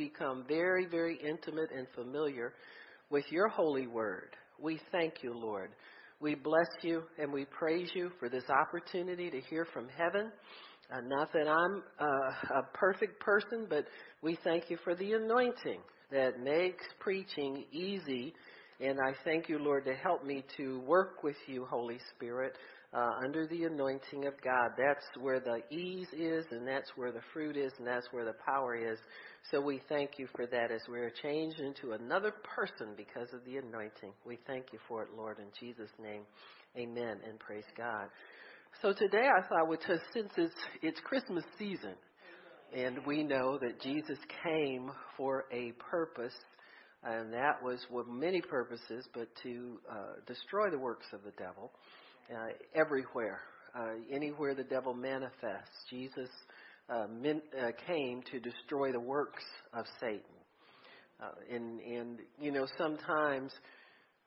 become very, very intimate and familiar with your holy word. We thank you, Lord. We bless you and we praise you for this opportunity to hear from heaven. Uh, not that I'm uh, a perfect person, but we thank you for the anointing that makes preaching easy. And I thank you, Lord, to help me to work with you, Holy Spirit, uh, under the anointing of God. That's where the ease is, and that's where the fruit is, and that's where the power is. So we thank you for that as we're changed into another person because of the anointing. We thank you for it, Lord, in Jesus' name. Amen and praise God. So today I thought, well, since it's, it's Christmas season, and we know that Jesus came for a purpose, and that was with many purposes, but to uh, destroy the works of the devil everywhere, uh, anywhere the devil manifests. Jesus uh, min, uh, came to destroy the works of Satan. Uh, and, and, you know, sometimes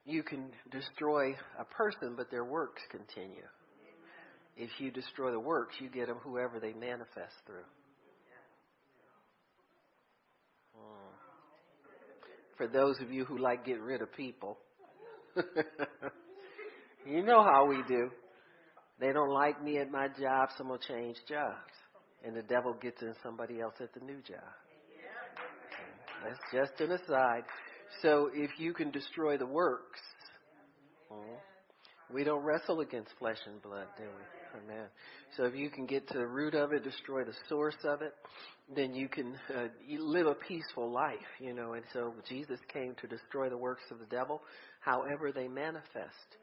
you can destroy a person, but their works continue. If you destroy the works, you get them whoever they manifest through. Hmm. For those of you who like getting rid of people, you know how we do. They don't like me at my job, so I'm going to change jobs. And the devil gets in somebody else at the new job. That's just an aside. So if you can destroy the works, hmm, we don't wrestle against flesh and blood, do we? Amen. So if you can get to the root of it, destroy the source of it, then you can uh, live a peaceful life, you know. And so Jesus came to destroy the works of the devil, however they manifest.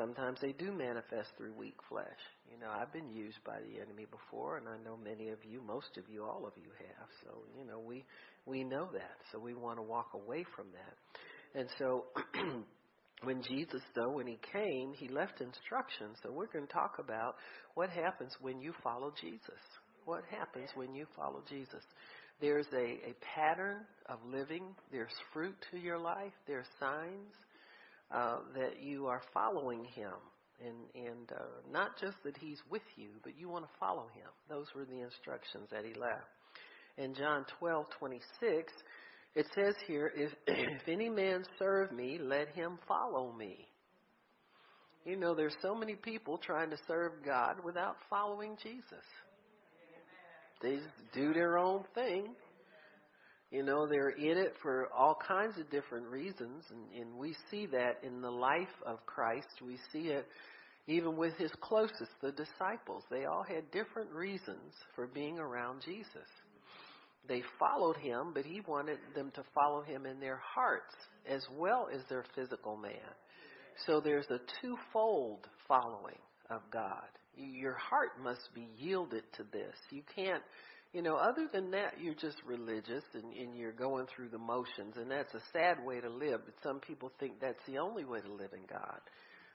Sometimes they do manifest through weak flesh. You know, I've been used by the enemy before, and I know many of you, most of you, all of you have. So, you know, we we know that. So we want to walk away from that. And so when Jesus, though, when he came, he left instructions. So we're going to talk about what happens when you follow Jesus. What happens when you follow Jesus? There's a, a pattern of living. There's fruit to your life. There's signs uh, that you are following him. And, and uh, not just that he's with you, but you want to follow him. Those were the instructions that he left. In John 12, 26, it says here, if, if any man serve me, let him follow me. You know, there's so many people trying to serve God without following Jesus. They just do their own thing. You know, they're in it for all kinds of different reasons, and, and we see that in the life of Christ. We see it even with his closest, the disciples. They all had different reasons for being around Jesus. They followed him, but he wanted them to follow him in their hearts as well as their physical man. So there's a twofold following of God. Your heart must be yielded to this. You can't, you know, other than that, you're just religious and, and you're going through the motions, and that's a sad way to live. But some people think that's the only way to live in God.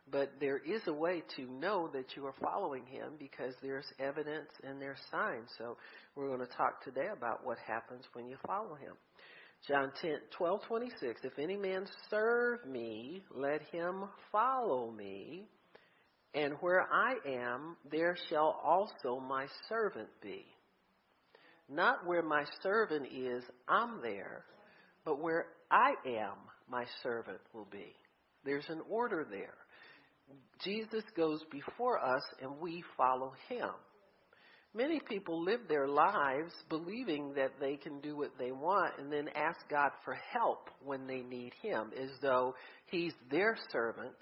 But there is a way to know that you are following him because there's evidence and there's signs. So we're going to talk today about what happens when you follow him. John 10, 12, 26. If any man serve me, let him follow me. And where I am, there shall also my servant be. Not where my servant is, I'm there, but where I am, my servant will be. There's an order there. Jesus goes before us and we follow him. Many people live their lives believing that they can do what they want and then ask God for help when they need him, as though he's their servant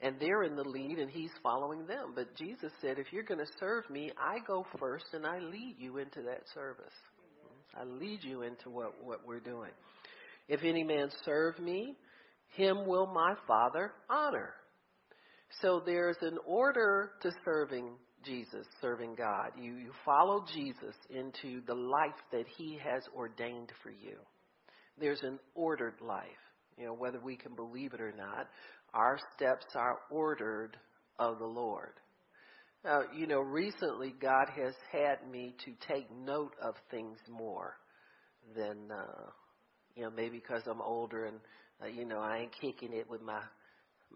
and they're in the lead and he's following them. But Jesus said, if you're going to serve me, I go first and I lead you into that service. I lead you into what, what we're doing. If any man serve me, him will my Father honor. So there's an order to serving Jesus, serving God. You, you follow Jesus into the life that he has ordained for you. There's an ordered life. You know, whether we can believe it or not, our steps are ordered of the Lord. Now, you know, recently God has had me to take note of things more than, uh, you know, maybe because I'm older and, uh, you know, I ain't kicking it with my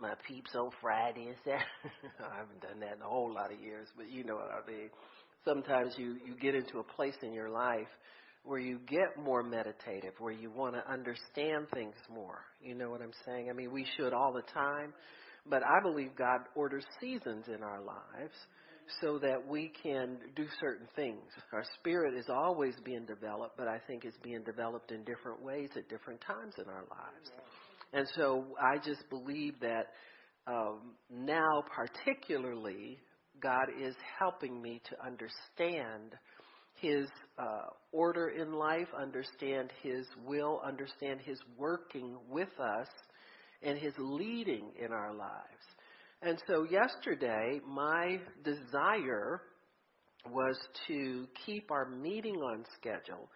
my peeps on Friday and Saturday. I haven't done that in a whole lot of years, but you know what I mean. Sometimes you you get into a place in your life where you get more meditative, where you want to understand things more. You know what I'm saying? I mean, we should all the time, but I believe God orders seasons in our lives so that we can do certain things. Our spirit is always being developed, but I think it's being developed in different ways at different times in our lives. And so I just believe that um, now, particularly, God is helping me to understand His uh, order in life, understand His will, understand His working with us, and His leading in our lives. And so, yesterday, my desire was to keep our meeting on schedule.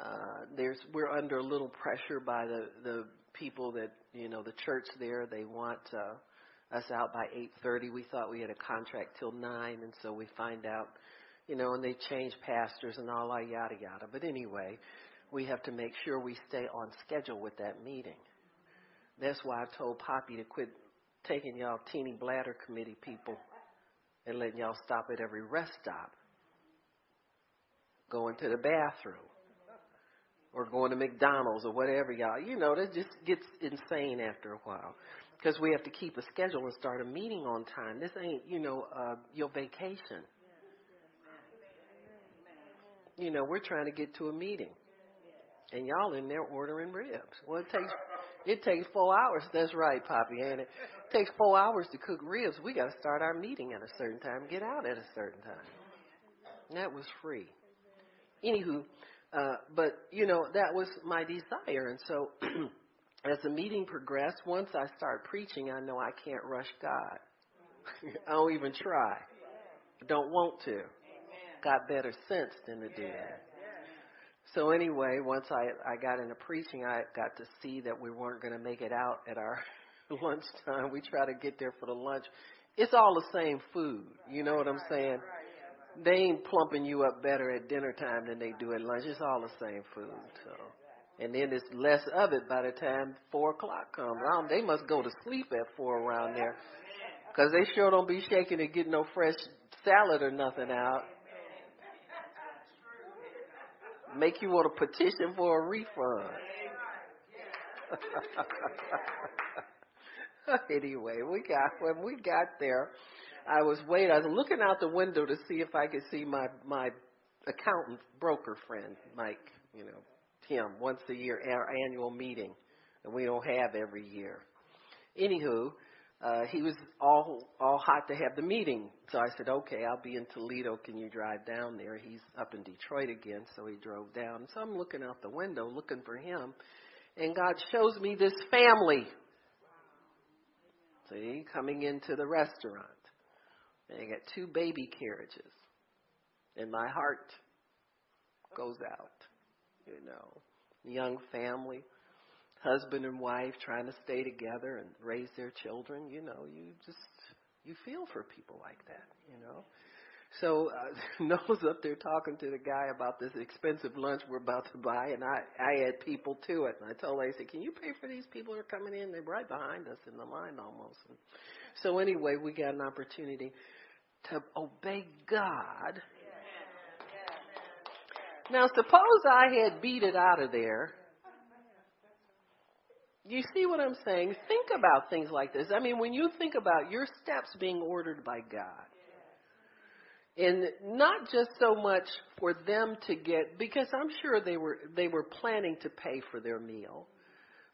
Uh, there's we're under a little pressure by the the people that you know the church there. They want uh, us out by 8:30. We thought we had a contract till 9 and so we find out, you know, and they change pastors and all that yada yada. But anyway, we have to make sure we stay on schedule with that meeting. That's why I told Poppy to quit taking y'all teeny bladder committee people and letting y'all stop at every rest stop, going to the bathroom, or going to McDonald's or whatever y'all. You know, that just gets insane after a while because we have to keep a schedule and start a meeting on time. This ain't, you know, uh, your vacation. You know, we're trying to get to a meeting, and y'all in there ordering ribs. Well, it takes it takes four hours. That's right, Poppy, ain't it? It takes four hours to cook ribs. We got to start our meeting at a certain time, get out at a certain time. And That was free. Anywho, uh, but you know that was my desire, and so as the meeting progressed, once I start preaching, I know I can't rush God. I don't even try. I Don't want to. Got better sense than to do that. So anyway, once I I got into preaching, I got to see that we weren't going to make it out at our lunchtime. We try to get there for the lunch. It's all the same food. You know what I'm saying? They ain't plumping you up better at dinner time than they do at lunch. It's all the same food. So and then there's less of it by the time four o'clock comes. Um, they must go to sleep at four around there, because they sure don't be shaking and getting no fresh salad or nothing out. Make you want to petition for a refund. anyway, we got when we got there, I was waiting. I was looking out the window to see if I could see my my accountant broker friend, Mike. You know, him once a year, our annual meeting, and we don't have every year. Anywho, uh, he was all all hot to have the meeting, so I said, "Okay, I'll be in Toledo. Can you drive down there?" He's up in Detroit again, so he drove down. So I'm looking out the window, looking for him, and God shows me this family. See, coming into the restaurant, they got two baby carriages, and my heart goes out you know, young family, husband and wife trying to stay together and raise their children, you know, you just you feel for people like that, you know. So uh, Noah's up there talking to the guy about this expensive lunch we're about to buy, and I I had people to it, and I told him, I said, "Can you pay for these people who are coming in? They're right behind us in the line almost." And so anyway, we got an opportunity to obey God now, suppose I had beat it out of there. You see what I'm saying? Think about things like this. I mean, when you think about your steps being ordered by God, and not just so much for them to get, because I'm sure they were they were planning to pay for their meal,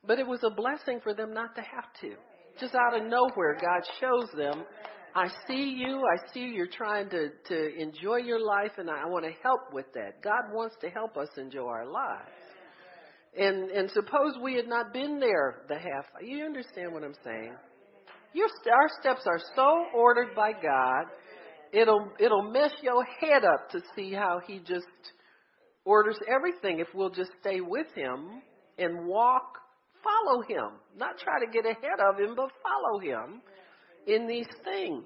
but it was a blessing for them not to have to. Just out of nowhere, God shows them I see you. I see you're trying to, to enjoy your life, and I want to help with that. God wants to help us enjoy our lives. And and suppose we had not been there the half. You understand what I'm saying? Your our steps are so ordered by God. It'll it'll mess your head up to see how He just orders everything if we'll just stay with Him and walk, follow Him, not try to get ahead of Him, but follow Him in these things.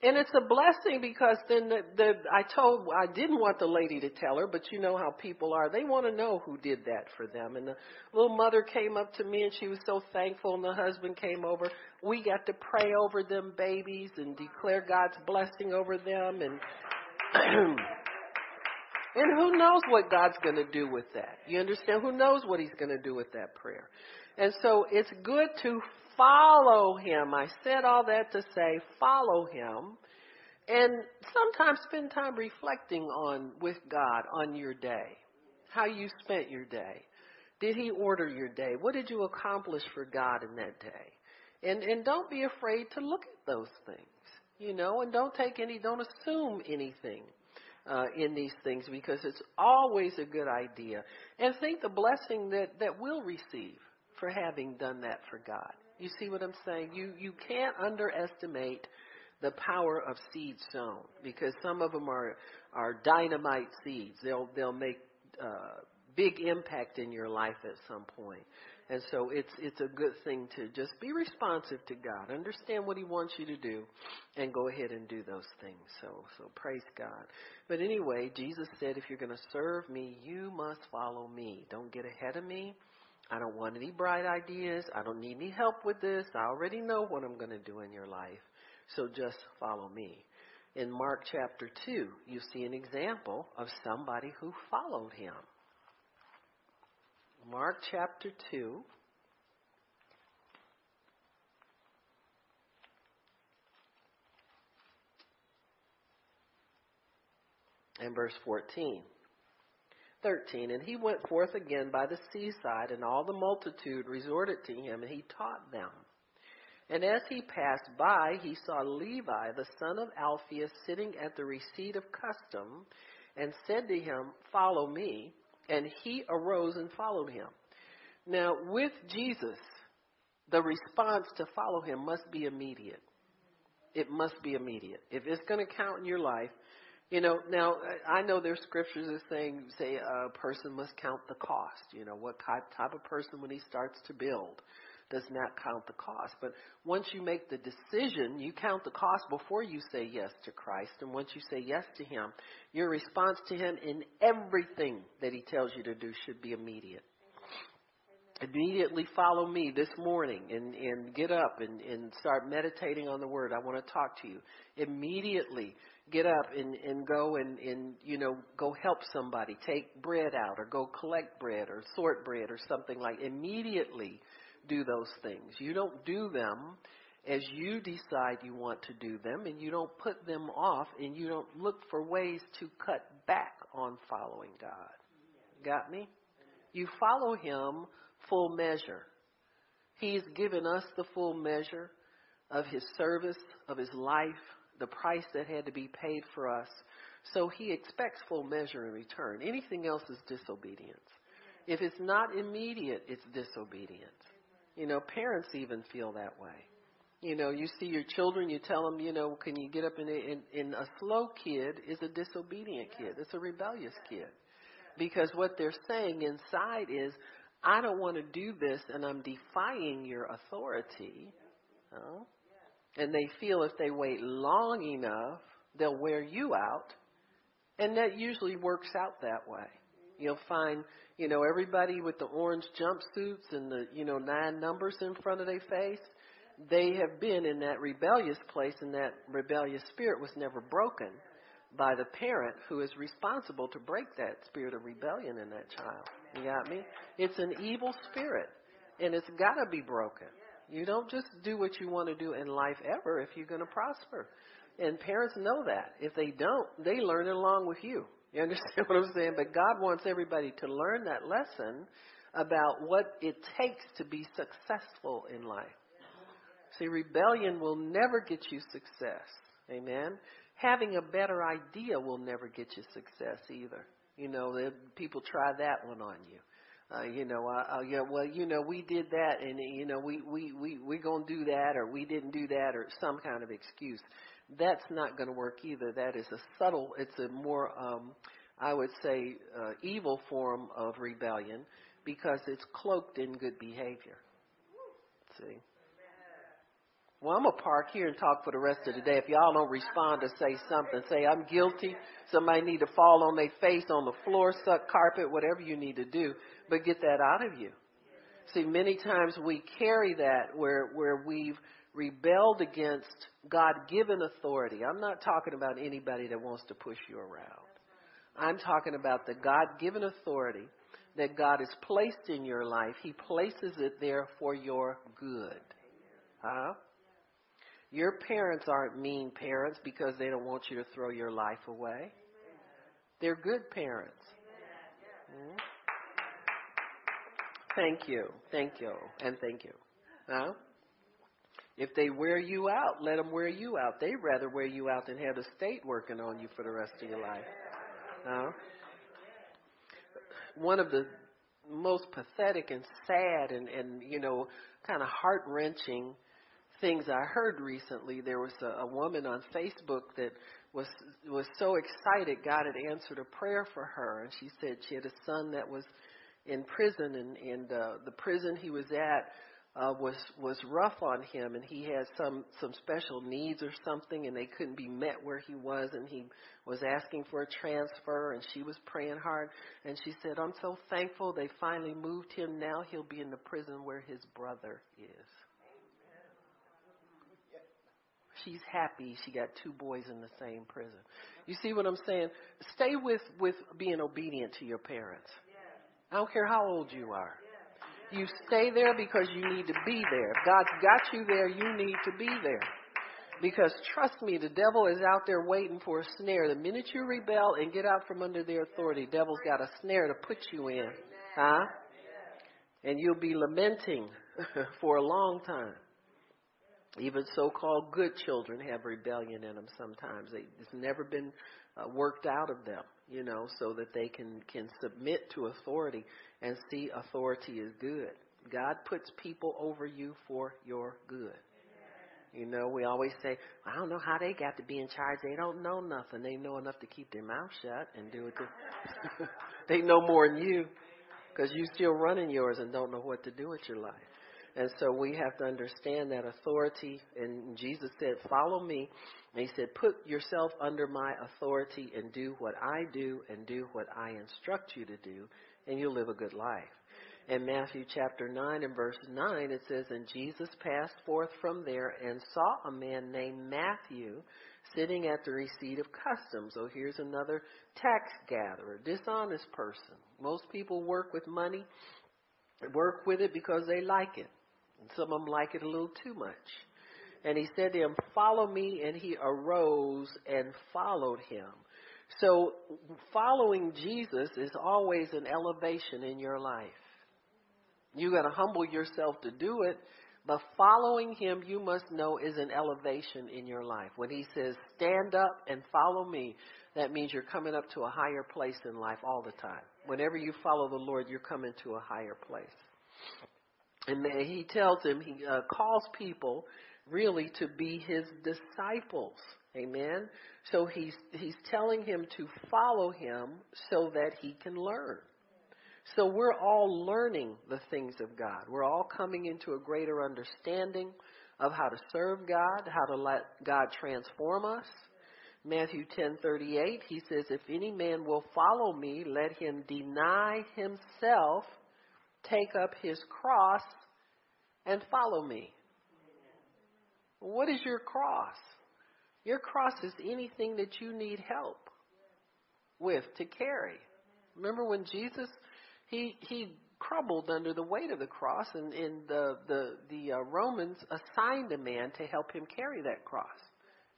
And it's a blessing because then the, the I told I didn't want the lady to tell her, but you know how people are. They want to know who did that for them. And the little mother came up to me and she was so thankful and the husband came over. We got to pray over them babies and declare God's blessing over them and And who knows what God's going to do with that? You understand? Who knows what He's going to do with that prayer? And so it's good to follow Him. I said all that to say follow Him. And sometimes spend time reflecting on with God on your day, how you spent your day. Did He order your day? What did you accomplish for God in that day? And and don't be afraid to look at those things, you know, and don't take any, don't assume anything uh, in these things because it's always a good idea. And think the blessing that that we'll receive for having done that for God. You see what I'm saying? You you can't underestimate the power of seeds sown because some of them are are dynamite seeds. They'll they'll make uh, big impact in your life at some point. And so it's it's a good thing to just be responsive to God, understand what He wants you to do, and go ahead and do those things. So so praise God. But anyway, Jesus said, if you're going to serve me, you must follow me. Don't get ahead of me. I don't want any bright ideas. I don't need any help with this. I already know what I'm going to do in your life. So just follow me. In Mark chapter 2, you see an example of somebody who followed him. Mark chapter 2. And verse 14. 13. And he went forth again by the seaside, and all the multitude resorted to him, and he taught them. And as he passed by, he saw Levi, the son of Alphaeus, sitting at the receipt of custom, and said to him, Follow me. And he arose and followed him. Now, with Jesus, the response to follow him must be immediate. It must be immediate. If it's going to count in your life, you know, now I know there's scriptures that saying, say a person must count the cost. You know, what type of person when he starts to build does not count the cost. But once you make the decision, you count the cost before you say yes to Christ. And once you say yes to Him, your response to Him in everything that He tells you to do should be immediate. Immediately follow me this morning and, and get up and, and start meditating on the Word. I want to talk to you. Immediately get up and, and go and, and, you know, go help somebody. Take bread out or go collect bread or sort bread or something like immediately do those things. You don't do them as you decide you want to do them, and you don't put them off, and you don't look for ways to cut back on following God. Got me? You follow Him full measure. He's given us the full measure of His service, of His life, the price that had to be paid for us. So He expects full measure in return. Anything else is disobedience. If it's not immediate, it's disobedience. You know, parents even feel that way. You know, you see your children, you tell them, you know, can you get up and in, in a slow kid is a disobedient kid. It's a rebellious kid. Because what they're saying inside is, I don't want to do this and I'm defying your authority. Oh. And they feel if they wait long enough, they'll wear you out. And that usually works out that way. You'll find you know, everybody with the orange jumpsuits and the, you know, nine numbers in front of their face, they have been in that rebellious place and that rebellious spirit was never broken by the parent who is responsible to break that spirit of rebellion in that child. You got me? It's an evil spirit and it's got to be broken. You don't just do what you want to do in life ever if you're going to prosper. And parents know that. If they don't, they learn it along with you. You understand what I'm saying? But God wants everybody to learn that lesson about what it takes to be successful in life. See, rebellion will never get you success. Amen. Having a better idea will never get you success either. You know, people try that one on you. Uh, you know, uh, uh, yeah, well, you know, we did that, and you know, we we we we're gonna do that, or we didn't do that, or some kind of excuse that's not going to work either. That is a subtle, it's a more, um, I would say, uh, evil form of rebellion because it's cloaked in good behavior. See? Well, I'm going to park here and talk for the rest of the day. If y'all don't respond to say something, say, I'm guilty. Somebody need to fall on their face on the floor, suck carpet, whatever you need to do, but get that out of you. See, many times we carry that where, where we've rebelled against God given authority. I'm not talking about anybody that wants to push you around. I'm talking about the God given authority that God has placed in your life. He places it there for your good. Huh? Your parents aren't mean parents because they don't want you to throw your life away. They're good parents. Mm-hmm. Thank you. Thank you. And thank you. Huh? If they wear you out, let them wear you out. They'd rather wear you out than have the state working on you for the rest of your life. Huh? One of the most pathetic and sad and, and you know, kind of heart wrenching things I heard recently. There was a, a woman on Facebook that was was so excited God had answered a prayer for her, and she said she had a son that was in prison, and and uh, the prison he was at uh, was was rough on him, and he had some some special needs or something, and they couldn't be met where he was, and he was asking for a transfer, and she was praying hard, and she said, "I'm so thankful they finally moved him. Now he'll be in the prison where his brother is." She's happy she got two boys in the same prison. You see what I'm saying? Stay with with being obedient to your parents. I don't care how old you are. You stay there because you need to be there. If God's got you there, you need to be there. Because trust me, the devil is out there waiting for a snare. The minute you rebel and get out from under their authority, devil's got a snare to put you in. Huh? And you'll be lamenting for a long time. Even so-called good children have rebellion in them sometimes. It's never been uh, worked out of them, you know, so that they can can submit to authority and see authority is good. God puts people over you for your good. You know, we always say, I don't know how they got to be in charge. They don't know nothing. They know enough to keep their mouth shut and do it. To, they know more than you because you still running yours and don't know what to do with your life. And so we have to understand that authority. And Jesus said, Follow me. And he said, Put yourself under my authority and do what I do and do what I instruct you to do, and you'll live a good life. In Matthew chapter 9 and verse 9, it says, And Jesus passed forth from there and saw a man named Matthew sitting at the receipt of customs. So here's another tax gatherer, dishonest person. Most people work with money, work with it because they like it. And some of them like it a little too much. And he said to him, Follow me. And he arose and followed him. So following Jesus is always an elevation in your life. You got to humble yourself to do it, but following him, you must know, is an elevation in your life. When he says, stand up and follow me, that means you're coming up to a higher place in life all the time. Whenever you follow the Lord, you're coming to a higher place. And he tells him, he uh, calls people really to be his disciples. Amen. So he's he's telling him to follow him so that he can learn. So we're all learning the things of God. We're all coming into a greater understanding of how to serve God, how to let God transform us. Matthew 10:38 he says if any man will follow me let him deny himself take up his cross and follow me. What is your cross? Your cross is anything that you need help with to carry. Remember when Jesus he he crumbled under the weight of the cross and, and the the the uh, Romans assigned a man to help him carry that cross.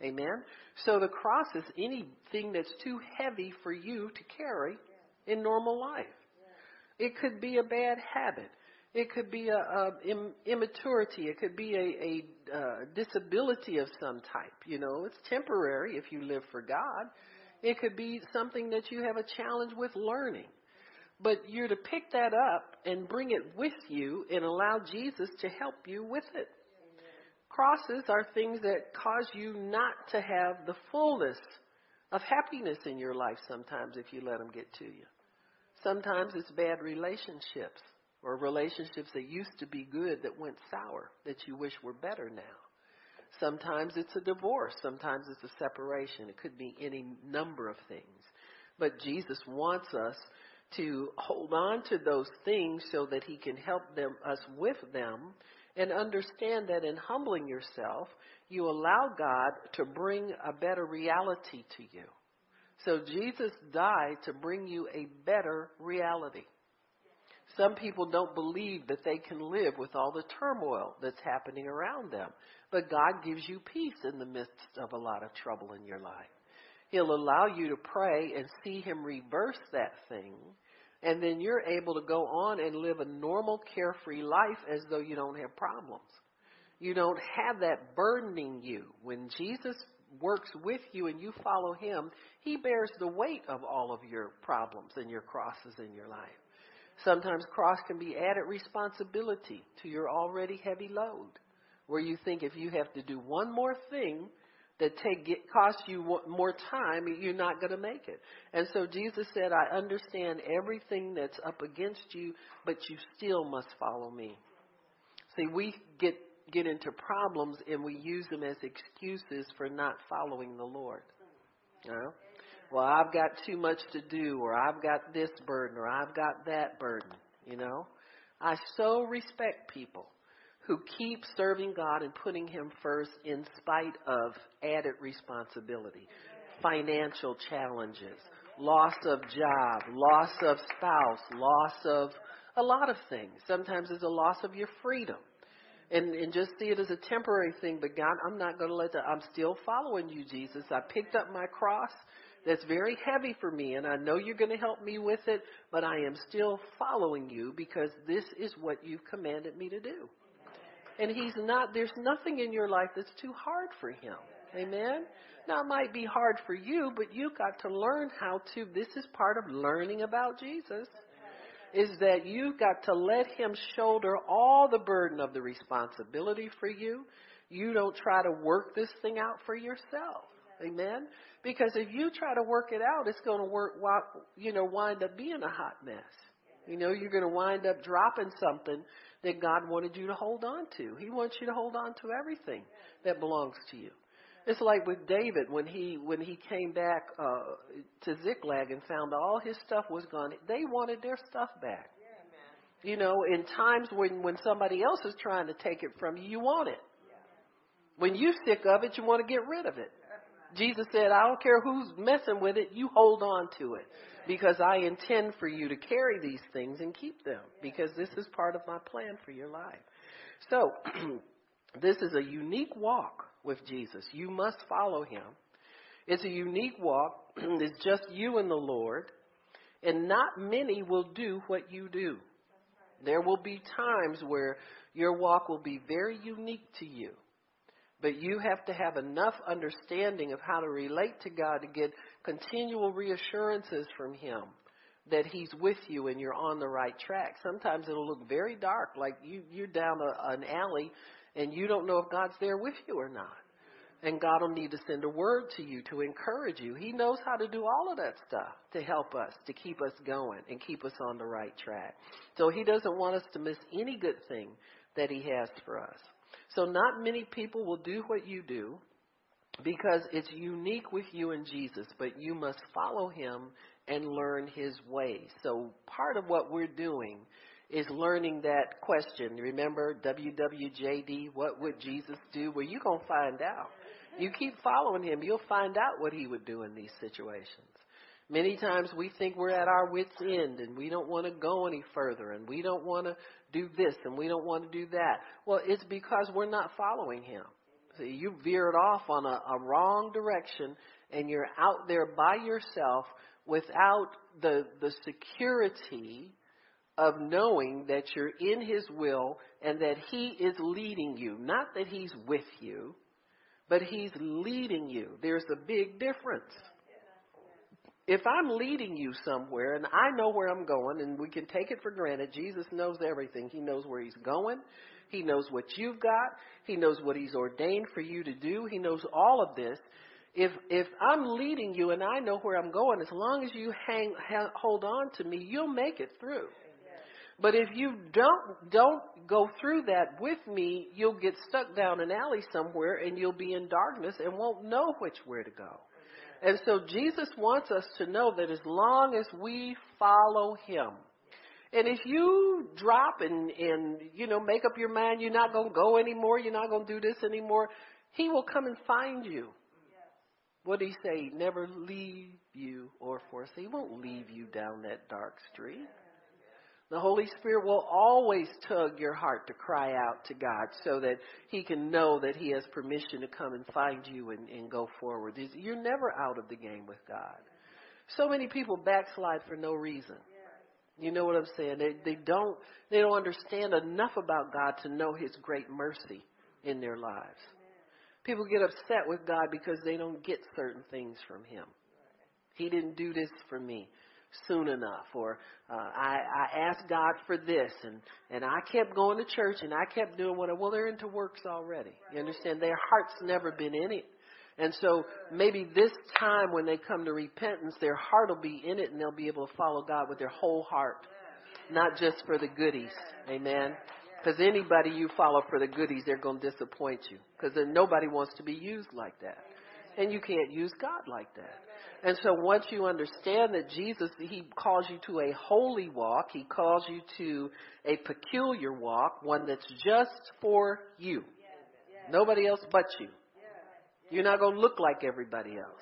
Amen. So the cross is anything that's too heavy for you to carry in normal life. It could be a bad habit. It could be a, a Im, immaturity. It could be a, a uh, disability of some type. You know, it's temporary if you live for God. It could be something that you have a challenge with learning. But you're to pick that up and bring it with you and allow Jesus to help you with it. Crosses are things that cause you not to have the fullness of happiness in your life sometimes if you let them get to you. Sometimes it's bad relationships or relationships that used to be good that went sour that you wish were better now. Sometimes it's a divorce. Sometimes it's a separation. It could be any number of things. But Jesus wants us to hold on to those things so that he can help them us with them and understand that in humbling yourself, you allow God to bring a better reality to you. So Jesus died to bring you a better reality. Some people don't believe that they can live with all the turmoil that's happening around them. But God gives you peace in the midst of a lot of trouble in your life. He'll allow you to pray and see Him reverse that thing. And then you're able to go on and live a normal, carefree life as though you don't have problems. You don't have that burdening you. When Jesus works with you and you follow Him, He bears the weight of all of your problems and your crosses in your life. Sometimes cross can be added responsibility to your already heavy load, where you think if you have to do one more thing that take get, costs you more time, you're not going to make it. And so Jesus said, "I understand everything that's up against you, but you still must follow me." See, we get get into problems and we use them as excuses for not following the Lord. You know? Well, I've got too much to do, or I've got this burden, or I've got that burden. You know, I so respect people who keep serving God and putting Him first in spite of added responsibility, financial challenges, loss of job, loss of spouse, loss of a lot of things. Sometimes it's a loss of your freedom. And, and just see it as a temporary thing, but God, I'm not going to let that. I'm still following you, Jesus. I picked up my cross that's very heavy for me, and I know you're going to help me with it, but I am still following you because this is what you've commanded me to do. And he's not, there's nothing in your life that's too hard for him. Amen? Now, it might be hard for you, but you've got to learn how to, this is part of learning about Jesus, is that you've got to let him shoulder all the burden of the responsibility for you. You don't try to work this thing out for yourself. Amen? Because if you try to work it out, it's going to work, you know, wind up being a hot mess. You know, you're going to wind up dropping something that God wanted you to hold on to. He wants you to hold on to everything that belongs to you. It's like with David when he when he came back uh, to Ziklag and found all his stuff was gone. They wanted their stuff back. You know, in times when when somebody else is trying to take it from you, you want it. When you sick of it, you want to get rid of it. Jesus said, I don't care who's messing with it, you hold on to it because I intend for you to carry these things and keep them because this is part of my plan for your life. So, this is a unique walk with Jesus. You must follow him. It's a unique walk. it's just you and the Lord. And not many will do what you do. There will be times where your walk will be very unique to you. But you have to have enough understanding of how to relate to God to get continual reassurances from Him that He's with you and you're on the right track. Sometimes it'll look very dark, like you, you're down a, an alley and you don't know if God's there with you or not. And God will need to send a word to you to encourage you. He knows how to do all of that stuff to help us, to keep us going and keep us on the right track. So He doesn't want us to miss any good thing that He has for us. So not many people will do what you do because it's unique with you and Jesus, but you must follow him and learn his ways. So part of what we're doing is learning that question. Remember WWJD, what would Jesus do? Well, you're going to find out. You keep following him, you'll find out what he would do in these situations. Many times we think we're at our wits' end and we don't want to go any further and we don't want to do this and we don't want to do that. Well, it's because we're not following Him. See, you veered off on a, a wrong direction and you're out there by yourself without the, the security of knowing that you're in His will and that He is leading you. Not that He's with you, but He's leading you. There's a big difference if I'm leading you somewhere and I know where I'm going and we can take it for granted, Jesus knows everything. He knows where he's going. He knows what you've got. He knows what he's ordained for you to do. He knows all of this. If if I'm leading you and I know where I'm going, as long as you hang ha, hold on to me, you'll make it through. But if you don't don't go through that with me, you'll get stuck down an alley somewhere and you'll be in darkness and won't know which where to go. And so Jesus wants us to know that as long as we follow him, and if you drop and, and you know, make up your mind you're not going to go anymore, you're not going to do this anymore, he will come and find you. What he say? Never leave you or forsake. He won't leave you down that dark street. The Holy Spirit will always tug your heart to cry out to God so that He can know that He has permission to come and find you and, and go forward. You're never out of the game with God. So many people backslide for no reason. You know what I'm saying? They they don't they don't understand enough about God to know His great mercy in their lives. People get upset with God because they don't get certain things from Him. He didn't do this for me soon enough, or uh, I, I asked God for this, and and I kept going to church, and I kept doing what I well. They're into works already. You understand? Their heart's never been in it. And so maybe this time when they come to repentance, their heart will be in it and they'll be able to follow God with their whole heart, not just for the goodies. Amen. Because anybody you follow for the goodies, they're going to disappoint you. Because nobody wants to be used like that. And you can't use God like that. And so once you understand that Jesus, He calls you to a holy walk, He calls you to a peculiar walk, one that's just for you. Nobody else but you. You're not going to look like everybody else.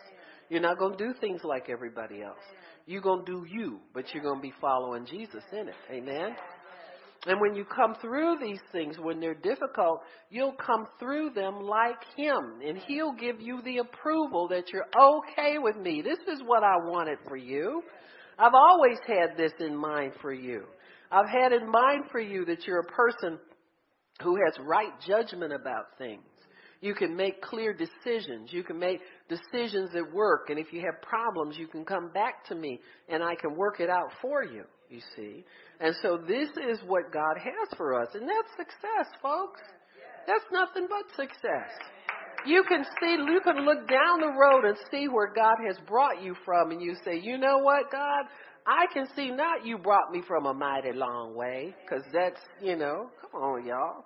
You're not going to do things like everybody else. You're going to do you, but you're going to be following Jesus in it. Amen? And when you come through these things, when they're difficult, you'll come through them like Him. And He'll give you the approval that you're okay with me. This is what I wanted for you. I've always had this in mind for you. I've had in mind for you that you're a person who has right judgment about things. You can make clear decisions. You can make decisions that work. And if you have problems, you can come back to me and I can work it out for you, you see. And so this is what God has for us. And that's success, folks. That's nothing but success. You can see, you can look down the road and see where God has brought you from and you say, you know what, God? I can see not you brought me from a mighty long way. Cause that's, you know, come on y'all.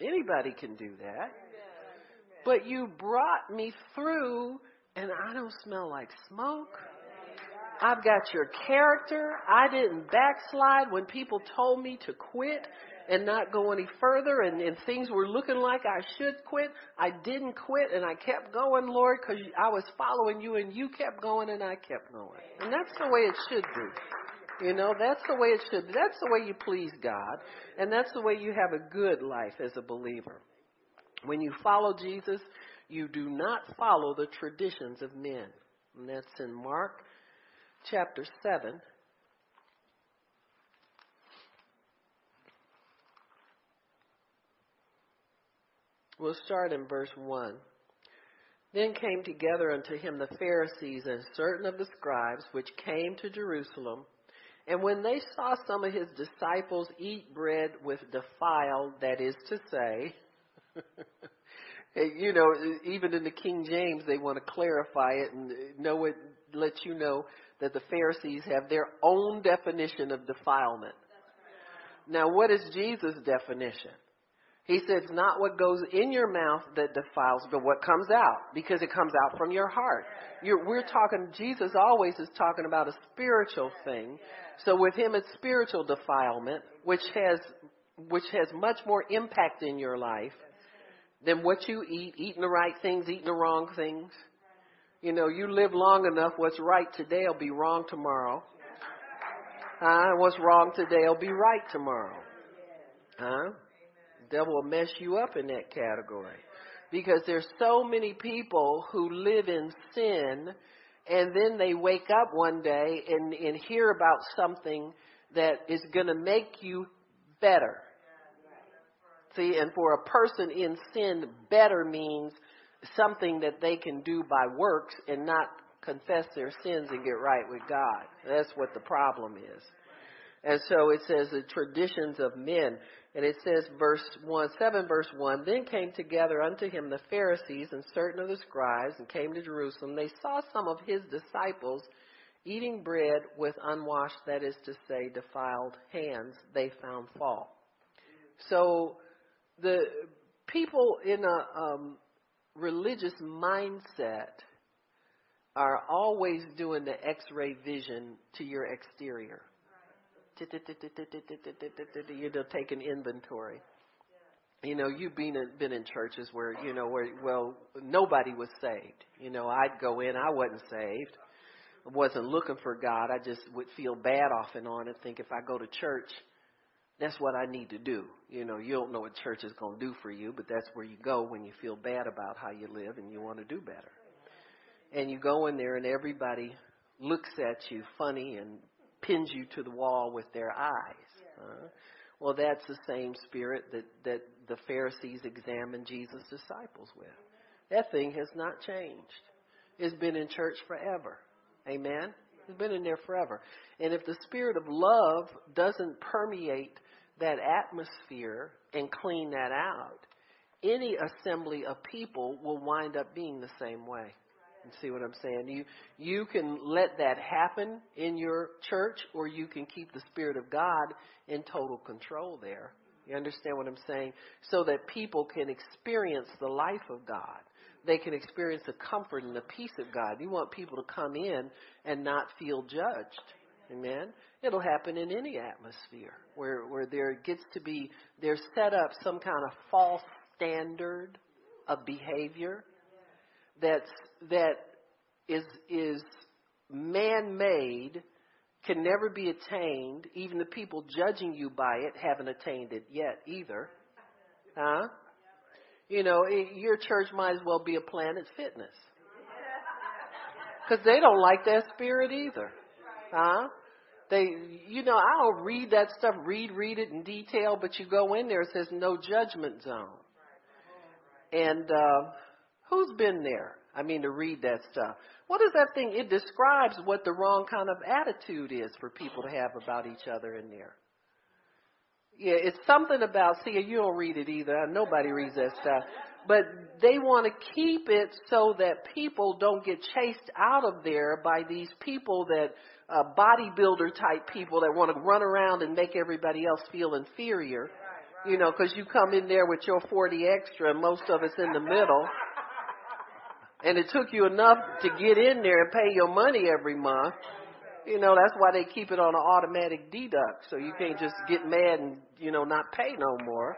Anybody can do that. But you brought me through and I don't smell like smoke. I've got your character. I didn't backslide when people told me to quit and not go any further and, and things were looking like I should quit. I didn't quit and I kept going, Lord, because I was following you and you kept going and I kept going. And that's the way it should be. You know, that's the way it should be. That's the way you please God. And that's the way you have a good life as a believer. When you follow Jesus, you do not follow the traditions of men. And that's in Mark chapter 7. We'll start in verse 1. Then came together unto him the Pharisees and certain of the scribes, which came to Jerusalem. And when they saw some of his disciples eat bread with defiled, that is to say, you know, even in the King James, they want to clarify it and know it, let you know that the Pharisees have their own definition of defilement. Now, what is Jesus' definition? He says, not what goes in your mouth that defiles, but what comes out, because it comes out from your heart. You're, we're talking, Jesus always is talking about a spiritual thing. So with him, it's spiritual defilement, which has, which has much more impact in your life than what you eat, eating the right things, eating the wrong things. You know, you live long enough, what's right today will be wrong tomorrow. Huh? What's wrong today will be right tomorrow. Huh? Devil will mess you up in that category. Because there's so many people who live in sin and then they wake up one day and, and hear about something that is going to make you better. See, and for a person in sin, better means something that they can do by works and not confess their sins and get right with God. That's what the problem is. And so it says the traditions of men. And it says verse 1, 7 verse 1, Then came together unto him the Pharisees and certain of the scribes and came to Jerusalem. They saw some of his disciples eating bread with unwashed, that is to say, defiled hands. They found fault. So the people in a um, religious mindset are always doing the x-ray vision to your exterior. You know, taking inventory. you know, you've been in, been in churches where you know where well nobody was saved. You know, I'd go in, I wasn't saved, I wasn't looking for God. I just would feel bad off and on and think if I go to church, that's what I need to do. You know, you don't know what church is going to do for you, but that's where you go when you feel bad about how you live and you want to do better. And you go in there and everybody looks at you funny and pins you to the wall with their eyes. Well, that's the same spirit that, that the Pharisees examined Jesus' disciples with. That thing has not changed. It's been in church forever. Amen? It's been in there forever. And if the spirit of love doesn't permeate that atmosphere and clean that out, any assembly of people will wind up being the same way. You see what I'm saying? You you can let that happen in your church or you can keep the spirit of God in total control there. You understand what I'm saying? So that people can experience the life of God. They can experience the comfort and the peace of God. You want people to come in and not feel judged. Amen. It'll happen in any atmosphere where where there gets to be there's set up some kind of false standard of behavior that's that is is man made can never be attained. Even the people judging you by it haven't attained it yet either. Huh? You know, your church might as well be a Planet Fitness. Because they don't like that spirit either. Huh? They, you know, I'll read that stuff, read, read it in detail, but you go in there, it says no judgment zone. And uh, who's been there? I mean, to read that stuff. What is that thing? It describes what the wrong kind of attitude is for people to have about each other in there. Yeah, it's something about, see, you don't read it either. Nobody reads that stuff. But they want to keep it so that people don't get chased out of there by these people that, uh, bodybuilder type people that want to run around and make everybody else feel inferior. You know, because you come in there with your 40 extra and most of it's in the middle. And it took you enough to get in there and pay your money every month you know, that's why they keep it on an automatic deduct. So you can't just get mad and, you know, not pay no more.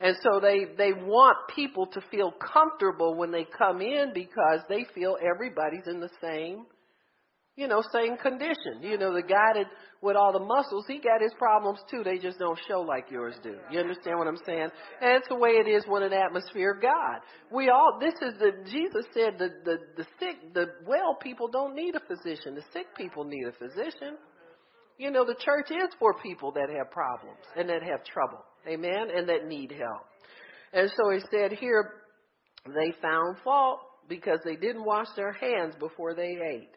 And so they, they want people to feel comfortable when they come in because they feel everybody's in the same you know, same condition. You know, the guy that with all the muscles, he got his problems too. They just don't show like yours do. You understand what I'm saying? And it's the way it is when an atmosphere of God. We all, this is the, Jesus said the, the, the sick, the well people don't need a physician. The sick people need a physician. You know, the church is for people that have problems and that have trouble. Amen? And that need help. And so he said here, they found fault because they didn't wash their hands before they ate.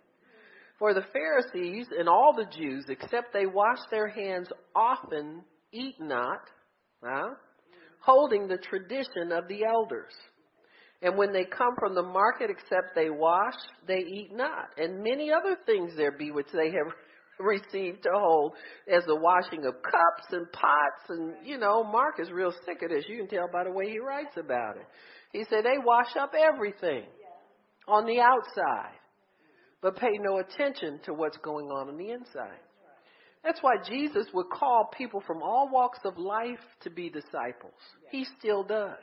For the Pharisees and all the Jews, except they wash their hands often, eat not, huh? holding the tradition of the elders. And when they come from the market, except they wash, they eat not. And many other things there be which they have received to hold, as the washing of cups and pots. And, you know, Mark is real sick of this. You can tell by the way he writes about it. He said they wash up everything on the outside but pay no attention to what's going on on the inside. That's why Jesus would call people from all walks of life to be disciples. He still does.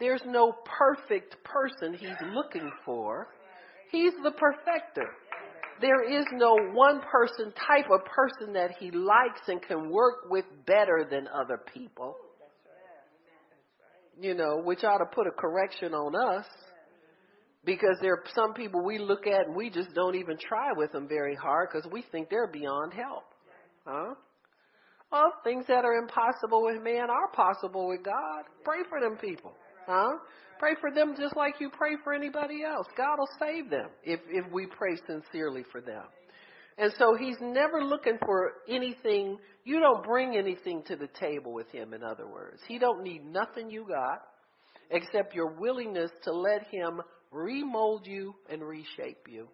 There's no perfect person he's looking for. He's the perfecter. There is no one person type of person that he likes and can work with better than other people. You know, which ought to put a correction on us because there are some people we look at and we just don't even try with them very hard because we think they're beyond help. Huh? Well, things that are impossible with man are possible with God. Pray for them people. Huh? Pray for them just like you pray for anybody else. God will save them if, if we pray sincerely for them. And so he's never looking for anything. You don't bring anything to the table with him, in other words. He don't need nothing you got except your willingness to let him remold you and reshape you.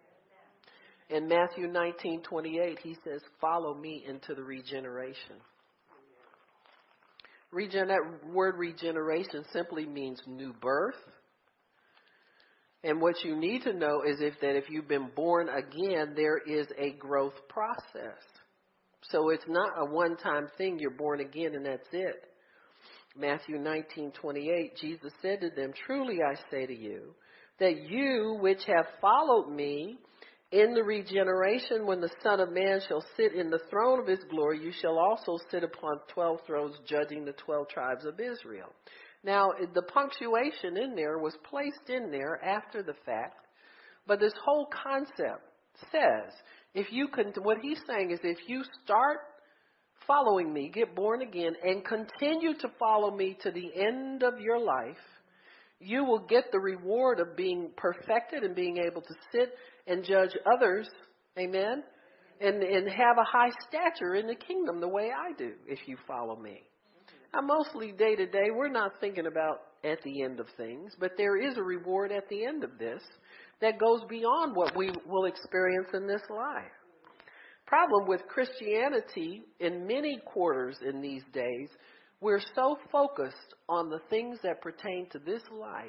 In Matthew 19:28, he says, "Follow me into the regeneration." Regen- that word regeneration simply means new birth. And what you need to know is if that if you've been born again, there is a growth process. So it's not a one-time thing. You're born again and that's it. Matthew 19:28, Jesus said to them, "Truly I say to you, that you which have followed me in the regeneration when the Son of Man shall sit in the throne of his glory, you shall also sit upon 12 thrones judging the 12 tribes of Israel." Now, the punctuation in there was placed in there after the fact, but this whole concept says, if you can, what he's saying is if you start following me, get born again, and continue to follow me to the end of your life, you will get the reward of being perfected and being able to sit and judge others, amen, and, and have a high stature in the kingdom the way I do if you follow me. Now, mostly day to day, we're not thinking about at the end of things, but there is a reward at the end of this that goes beyond what we will experience in this life problem with Christianity in many quarters in these days, we're so focused on the things that pertain to this life,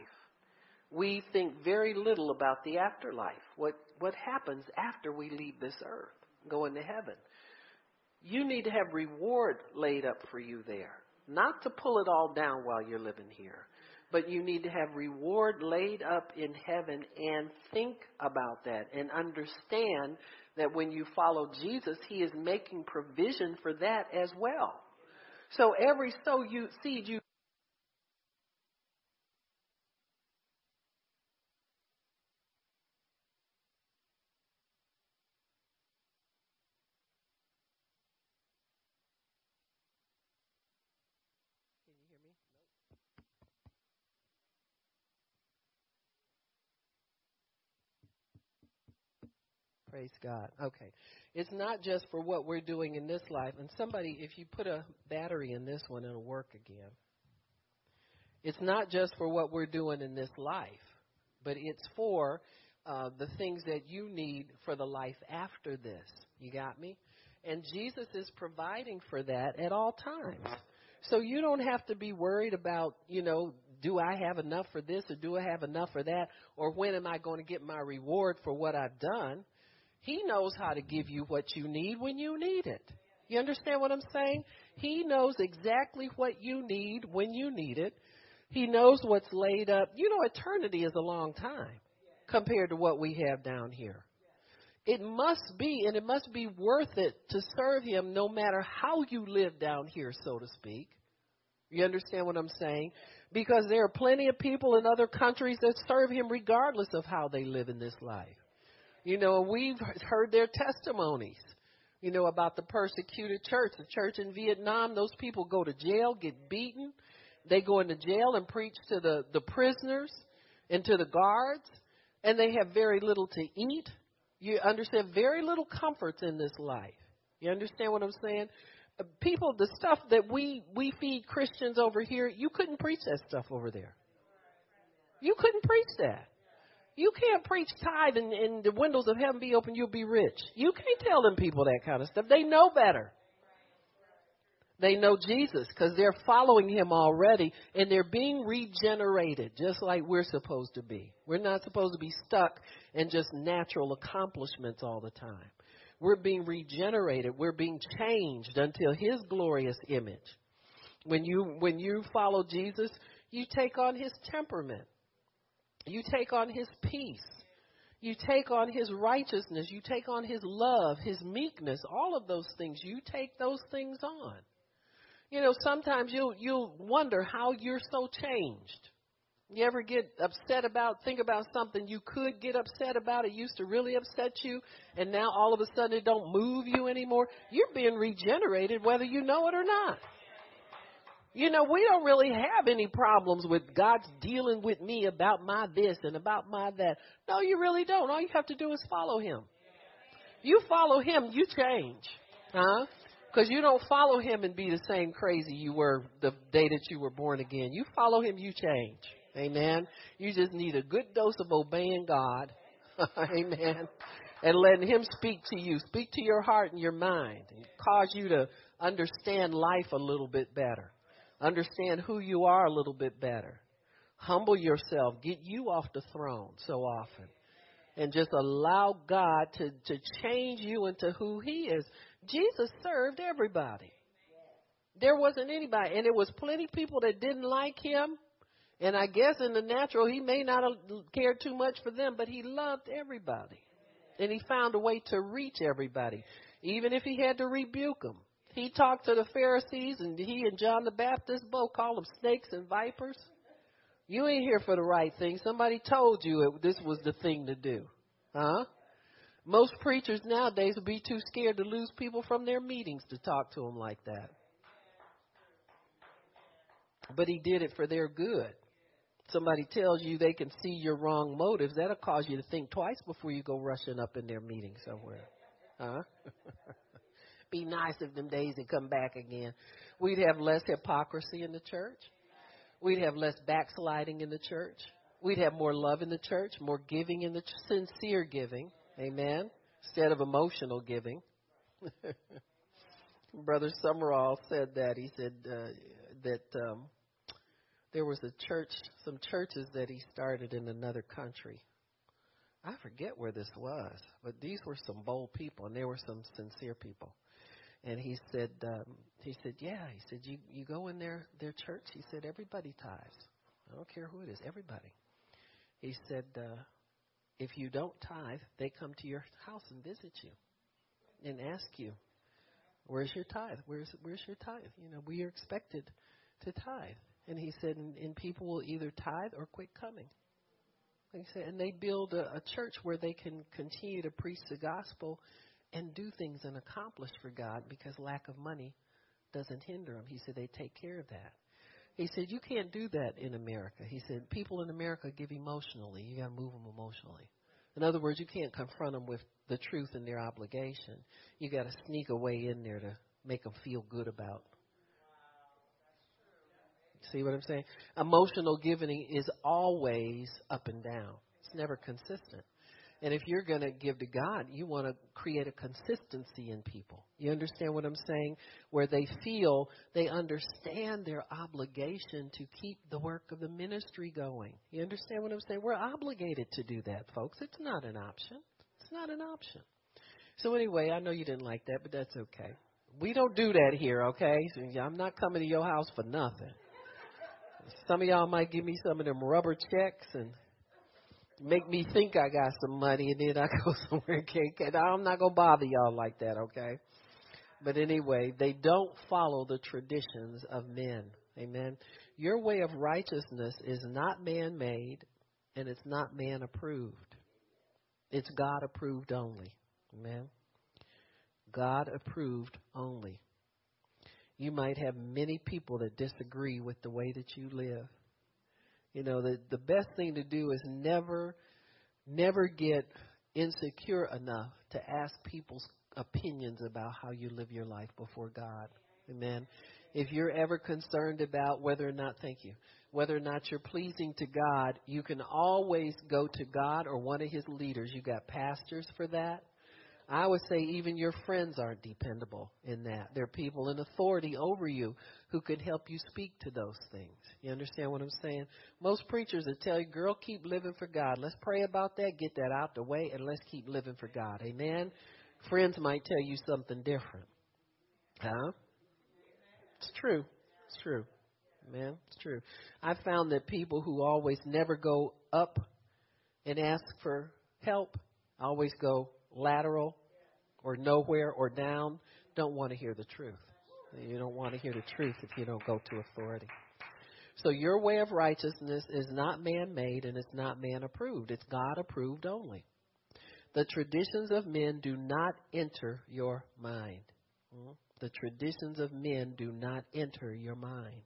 we think very little about the afterlife, what, what happens after we leave this earth, go into heaven. You need to have reward laid up for you there, not to pull it all down while you're living here. But you need to have reward laid up in heaven and think about that and understand that when you follow Jesus, He is making provision for that as well. So every sow you seed you Praise God. Okay. It's not just for what we're doing in this life. And somebody, if you put a battery in this one, it'll work again. It's not just for what we're doing in this life, but it's for uh, the things that you need for the life after this. You got me? And Jesus is providing for that at all times. So you don't have to be worried about, you know, do I have enough for this or do I have enough for that? Or when am I going to get my reward for what I've done? He knows how to give you what you need when you need it. You understand what I'm saying? He knows exactly what you need when you need it. He knows what's laid up. You know, eternity is a long time compared to what we have down here. It must be, and it must be worth it to serve Him no matter how you live down here, so to speak. You understand what I'm saying? Because there are plenty of people in other countries that serve Him regardless of how they live in this life. You know, we've heard their testimonies, you know, about the persecuted church. The church in Vietnam, those people go to jail, get beaten. They go into jail and preach to the, the prisoners and to the guards, and they have very little to eat. You understand? Very little comforts in this life. You understand what I'm saying? People, the stuff that we, we feed Christians over here, you couldn't preach that stuff over there. You couldn't preach that. You can't preach tithe and, and the windows of heaven be open, you'll be rich. You can't tell them people that kind of stuff. They know better. They know Jesus because they're following him already and they're being regenerated just like we're supposed to be. We're not supposed to be stuck in just natural accomplishments all the time. We're being regenerated. We're being changed until his glorious image. When you when you follow Jesus, you take on his temperament. You take on his peace. You take on his righteousness. You take on his love, his meekness, all of those things. You take those things on. You know, sometimes you'll you'll wonder how you're so changed. You ever get upset about think about something you could get upset about it used to really upset you and now all of a sudden it don't move you anymore? You're being regenerated whether you know it or not. You know, we don't really have any problems with God's dealing with me about my this and about my that. No, you really don't. All you have to do is follow Him. You follow Him, you change. Huh? Because you don't follow Him and be the same crazy you were the day that you were born again. You follow Him, you change. Amen. You just need a good dose of obeying God. Amen. And letting Him speak to you, speak to your heart and your mind, and cause you to understand life a little bit better. Understand who you are a little bit better. Humble yourself. Get you off the throne so often. And just allow God to, to change you into who He is. Jesus served everybody. There wasn't anybody, and there was plenty people that didn't like him. And I guess in the natural, he may not have cared too much for them, but he loved everybody, and he found a way to reach everybody, even if he had to rebuke them. He talked to the Pharisees, and he and John the Baptist both called them snakes and vipers. You ain't here for the right thing. Somebody told you it, this was the thing to do. Huh? Most preachers nowadays would be too scared to lose people from their meetings to talk to them like that. But he did it for their good. Somebody tells you they can see your wrong motives, that'll cause you to think twice before you go rushing up in their meeting somewhere. Huh? be nice if them days and come back again. We'd have less hypocrisy in the church. We'd have less backsliding in the church. We'd have more love in the church, more giving in the ch- sincere giving. Amen. Instead of emotional giving. Brother Sumrall said that. He said uh, that um, there was a church, some churches that he started in another country. I forget where this was, but these were some bold people, and they were some sincere people and he said um, he said yeah. He said you you go in their their church. He said everybody tithes. I don't care who it is everybody. He said uh if you don't tithe they come to your house and visit you and ask you where's your tithe? Where's where's your tithe? You know we are expected to tithe. And he said and, and people will either tithe or quit coming. He said and they build a, a church where they can continue to preach the gospel and do things and accomplish for God because lack of money doesn't hinder them. He said they take care of that. He said you can't do that in America. He said people in America give emotionally. You got to move them emotionally. In other words, you can't confront them with the truth and their obligation. You got to sneak a way in there to make them feel good about. See what I'm saying? Emotional giving is always up and down. It's never consistent. And if you're going to give to God, you want to create a consistency in people. You understand what I'm saying? Where they feel they understand their obligation to keep the work of the ministry going. You understand what I'm saying? We're obligated to do that, folks. It's not an option. It's not an option. So, anyway, I know you didn't like that, but that's okay. We don't do that here, okay? So I'm not coming to your house for nothing. Some of y'all might give me some of them rubber checks and make me think I got some money and then I go somewhere and can't get. I'm not gonna bother y'all like that, okay? But anyway, they don't follow the traditions of men. Amen. Your way of righteousness is not man made and it's not man approved. It's God approved only. Amen. God approved only. You might have many people that disagree with the way that you live. You know, the the best thing to do is never never get insecure enough to ask people's opinions about how you live your life before God. Amen. If you're ever concerned about whether or not, thank you, whether or not you're pleasing to God, you can always go to God or one of his leaders. You got pastors for that. I would say even your friends aren't dependable in that. There are people in authority over you who could help you speak to those things. You understand what I'm saying? Most preachers that tell you, girl, keep living for God. Let's pray about that, get that out the way, and let's keep living for God. Amen? Friends might tell you something different. Huh? It's true. It's true. Man, it's true. I found that people who always never go up and ask for help always go lateral or nowhere or down don't want to hear the truth. You don't want to hear the truth if you don't go to authority. So your way of righteousness is not man made and it's not man approved. It's God approved only. The traditions of men do not enter your mind. Hmm? The traditions of men do not enter your mind.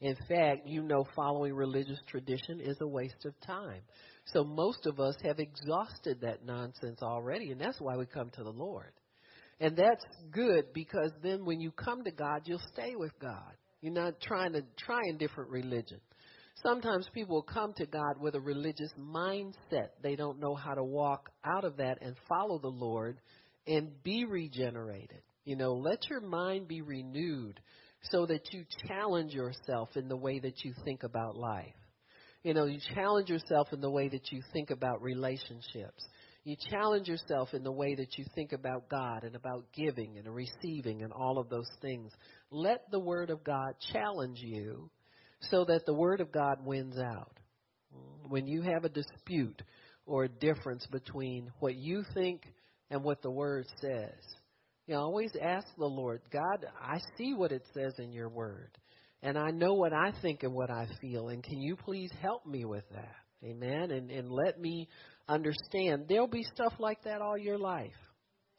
In fact, you know following religious tradition is a waste of time. So most of us have exhausted that nonsense already, and that's why we come to the Lord. And that's good because then when you come to God, you'll stay with God. You're not trying to try a different religion. Sometimes people come to God with a religious mindset. They don't know how to walk out of that and follow the Lord and be regenerated. You know, let your mind be renewed so that you challenge yourself in the way that you think about life. You know, you challenge yourself in the way that you think about relationships. You challenge yourself in the way that you think about God and about giving and receiving and all of those things. Let the Word of God challenge you so that the Word of God wins out. When you have a dispute or a difference between what you think and what the Word says, you know, always ask the Lord, God, I see what it says in your Word, and I know what I think and what I feel, and can you please help me with that? Amen. And and let me understand. There'll be stuff like that all your life.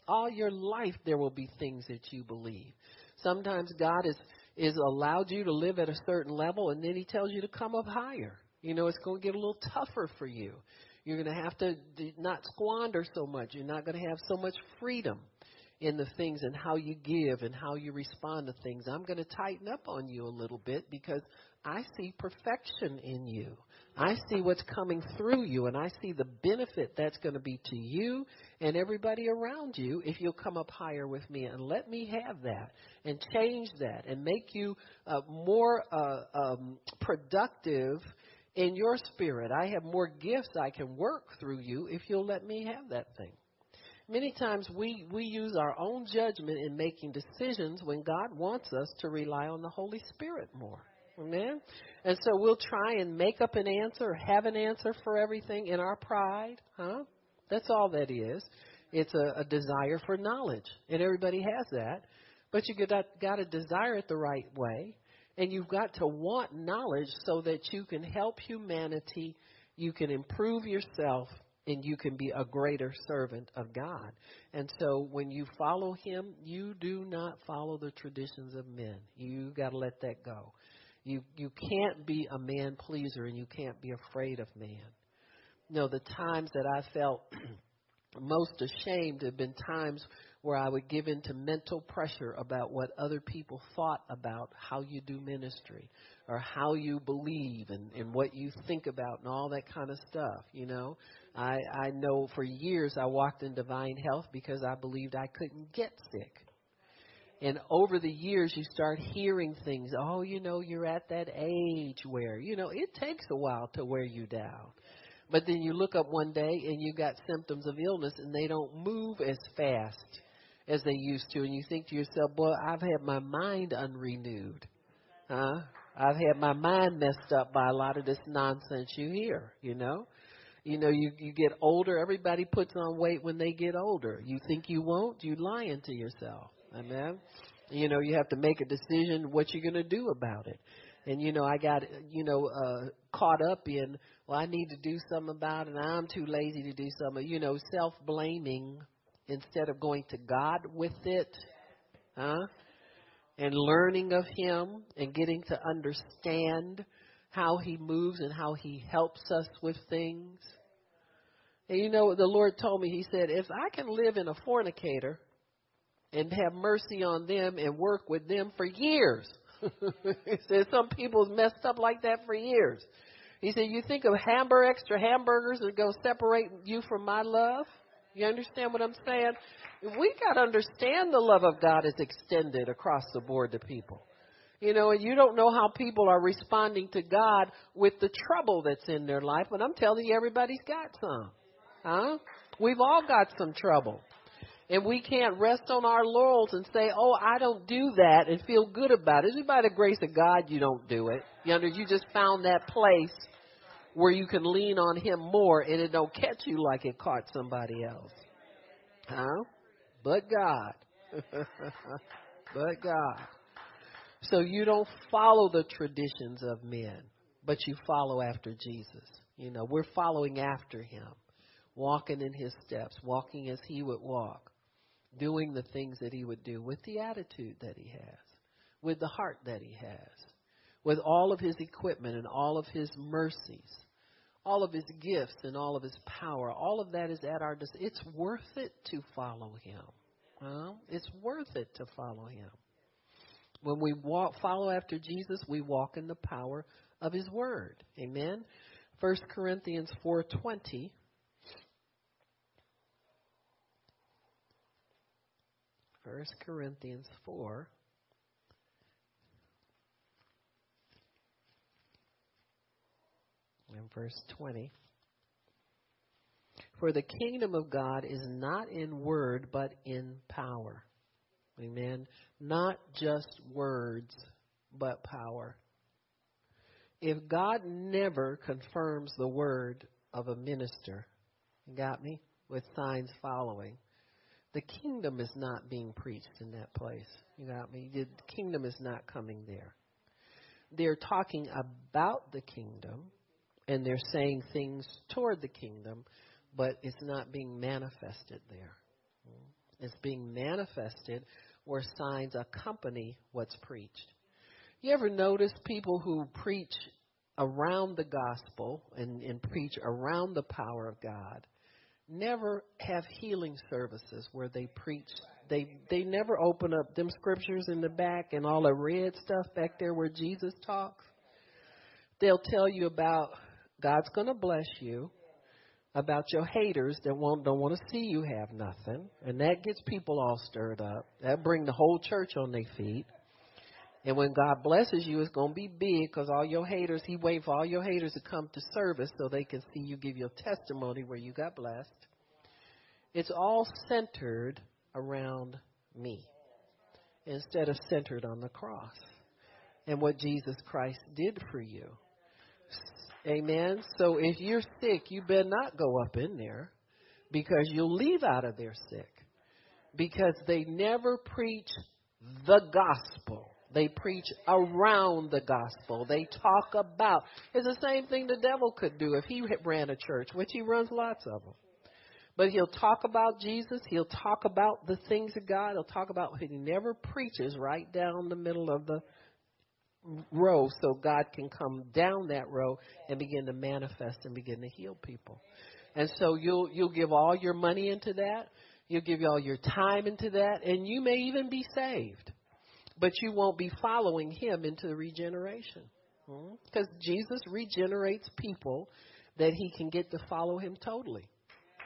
All your life there will be things that you believe. Sometimes God has is allowed you to live at a certain level and then he tells you to come up higher. You know, it's going to get a little tougher for you. You're going to have to not squander so much. You're not going to have so much freedom in the things and how you give and how you respond to things. I'm going to tighten up on you a little bit because I see perfection in you. I see what's coming through you, and I see the benefit that's going to be to you and everybody around you if you'll come up higher with me and let me have that and change that and make you uh, more uh, um, productive in your spirit. I have more gifts I can work through you if you'll let me have that thing. Many times we, we use our own judgment in making decisions when God wants us to rely on the Holy Spirit more. Amen? And so we'll try and make up an answer, or have an answer for everything in our pride, huh? That's all that is. It's a, a desire for knowledge, and everybody has that. But you got got to desire it the right way, and you've got to want knowledge so that you can help humanity, you can improve yourself, and you can be a greater servant of God. And so when you follow Him, you do not follow the traditions of men. You got to let that go. You you can't be a man pleaser and you can't be afraid of man. No, the times that I felt most ashamed have been times where I would give in to mental pressure about what other people thought about how you do ministry or how you believe and, and what you think about and all that kind of stuff, you know. I, I know for years I walked in divine health because I believed I couldn't get sick. And over the years, you start hearing things. Oh, you know, you're at that age where, you know, it takes a while to wear you down. But then you look up one day and you got symptoms of illness and they don't move as fast as they used to. And you think to yourself, boy, I've had my mind unrenewed. Huh? I've had my mind messed up by a lot of this nonsense you hear, you know? You know, you you get older, everybody puts on weight when they get older. You think you won't, you lying to yourself. Amen. You know, you have to make a decision what you're going to do about it. And you know, I got you know uh caught up in well, I need to do something about it. And I'm too lazy to do something. You know, self-blaming instead of going to God with it, huh? And learning of Him and getting to understand how He moves and how He helps us with things. And you know, what the Lord told me, He said, if I can live in a fornicator and have mercy on them and work with them for years. he said some people's messed up like that for years. He said, You think of hamburger extra hamburgers that go separate you from my love? You understand what I'm saying? We gotta understand the love of God is extended across the board to people. You know, and you don't know how people are responding to God with the trouble that's in their life, but I'm telling you everybody's got some. Huh? We've all got some trouble. And we can't rest on our laurels and say, oh, I don't do that and feel good about it. It's by the grace of God you don't do it. You you just found that place where you can lean on Him more and it don't catch you like it caught somebody else. Huh? But God. but God. So you don't follow the traditions of men, but you follow after Jesus. You know, we're following after Him, walking in His steps, walking as He would walk doing the things that he would do with the attitude that he has, with the heart that he has, with all of his equipment and all of his mercies, all of his gifts and all of his power. All of that is at our dis- It's worth it to follow him. It's worth it to follow him. When we walk, follow after Jesus, we walk in the power of his word. Amen. 1 Corinthians 4:20 1 Corinthians 4. And verse 20. For the kingdom of God is not in word, but in power. Amen. Not just words, but power. If God never confirms the word of a minister, got me? With signs following, the kingdom is not being preached in that place. You got me? The kingdom is not coming there. They're talking about the kingdom and they're saying things toward the kingdom, but it's not being manifested there. It's being manifested where signs accompany what's preached. You ever notice people who preach around the gospel and, and preach around the power of God never have healing services where they preach they they never open up them scriptures in the back and all the red stuff back there where Jesus talks. They'll tell you about God's going to bless you, about your haters that won't don't want to see you have nothing, and that gets people all stirred up. That bring the whole church on their feet. And when God blesses you, it's going to be big because all your haters, He wait for all your haters to come to service so they can see you give your testimony where you got blessed. It's all centered around me instead of centered on the cross and what Jesus Christ did for you. Amen. So if you're sick, you better not go up in there because you'll leave out of there sick because they never preach the gospel. They preach around the gospel. They talk about. It's the same thing the devil could do if he ran a church, which he runs lots of them. But he'll talk about Jesus. He'll talk about the things of God. He'll talk about he never preaches right down the middle of the row so God can come down that row and begin to manifest and begin to heal people. And so you'll you'll give all your money into that. You'll give all your time into that and you may even be saved. But you won't be following him into the regeneration. Because hmm? Jesus regenerates people that he can get to follow him totally.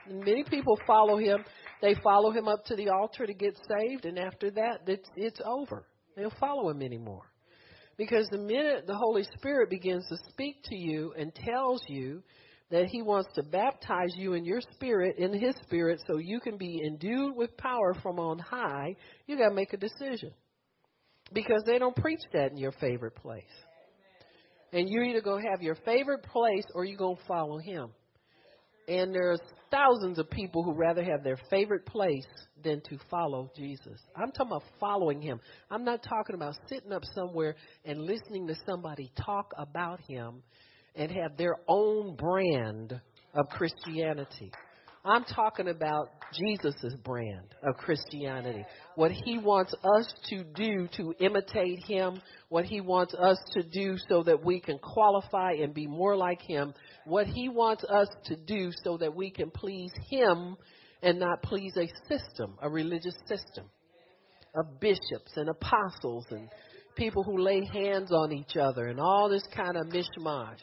Many people follow him. They follow him up to the altar to get saved, and after that, it's, it's over. They don't follow him anymore. Because the minute the Holy Spirit begins to speak to you and tells you that He wants to baptize you in your spirit, in His spirit, so you can be endued with power from on high, you got to make a decision. Because they don't preach that in your favorite place. And you're either to have your favorite place or going to follow Him. And there's thousands of people who rather have their favorite place than to follow Jesus. I'm talking about following him. I'm not talking about sitting up somewhere and listening to somebody talk about him and have their own brand of Christianity. I'm talking about Jesus' brand of Christianity. What he wants us to do to imitate him, what he wants us to do so that we can qualify and be more like him, what he wants us to do so that we can please him and not please a system, a religious system of bishops and apostles and people who lay hands on each other and all this kind of mishmash.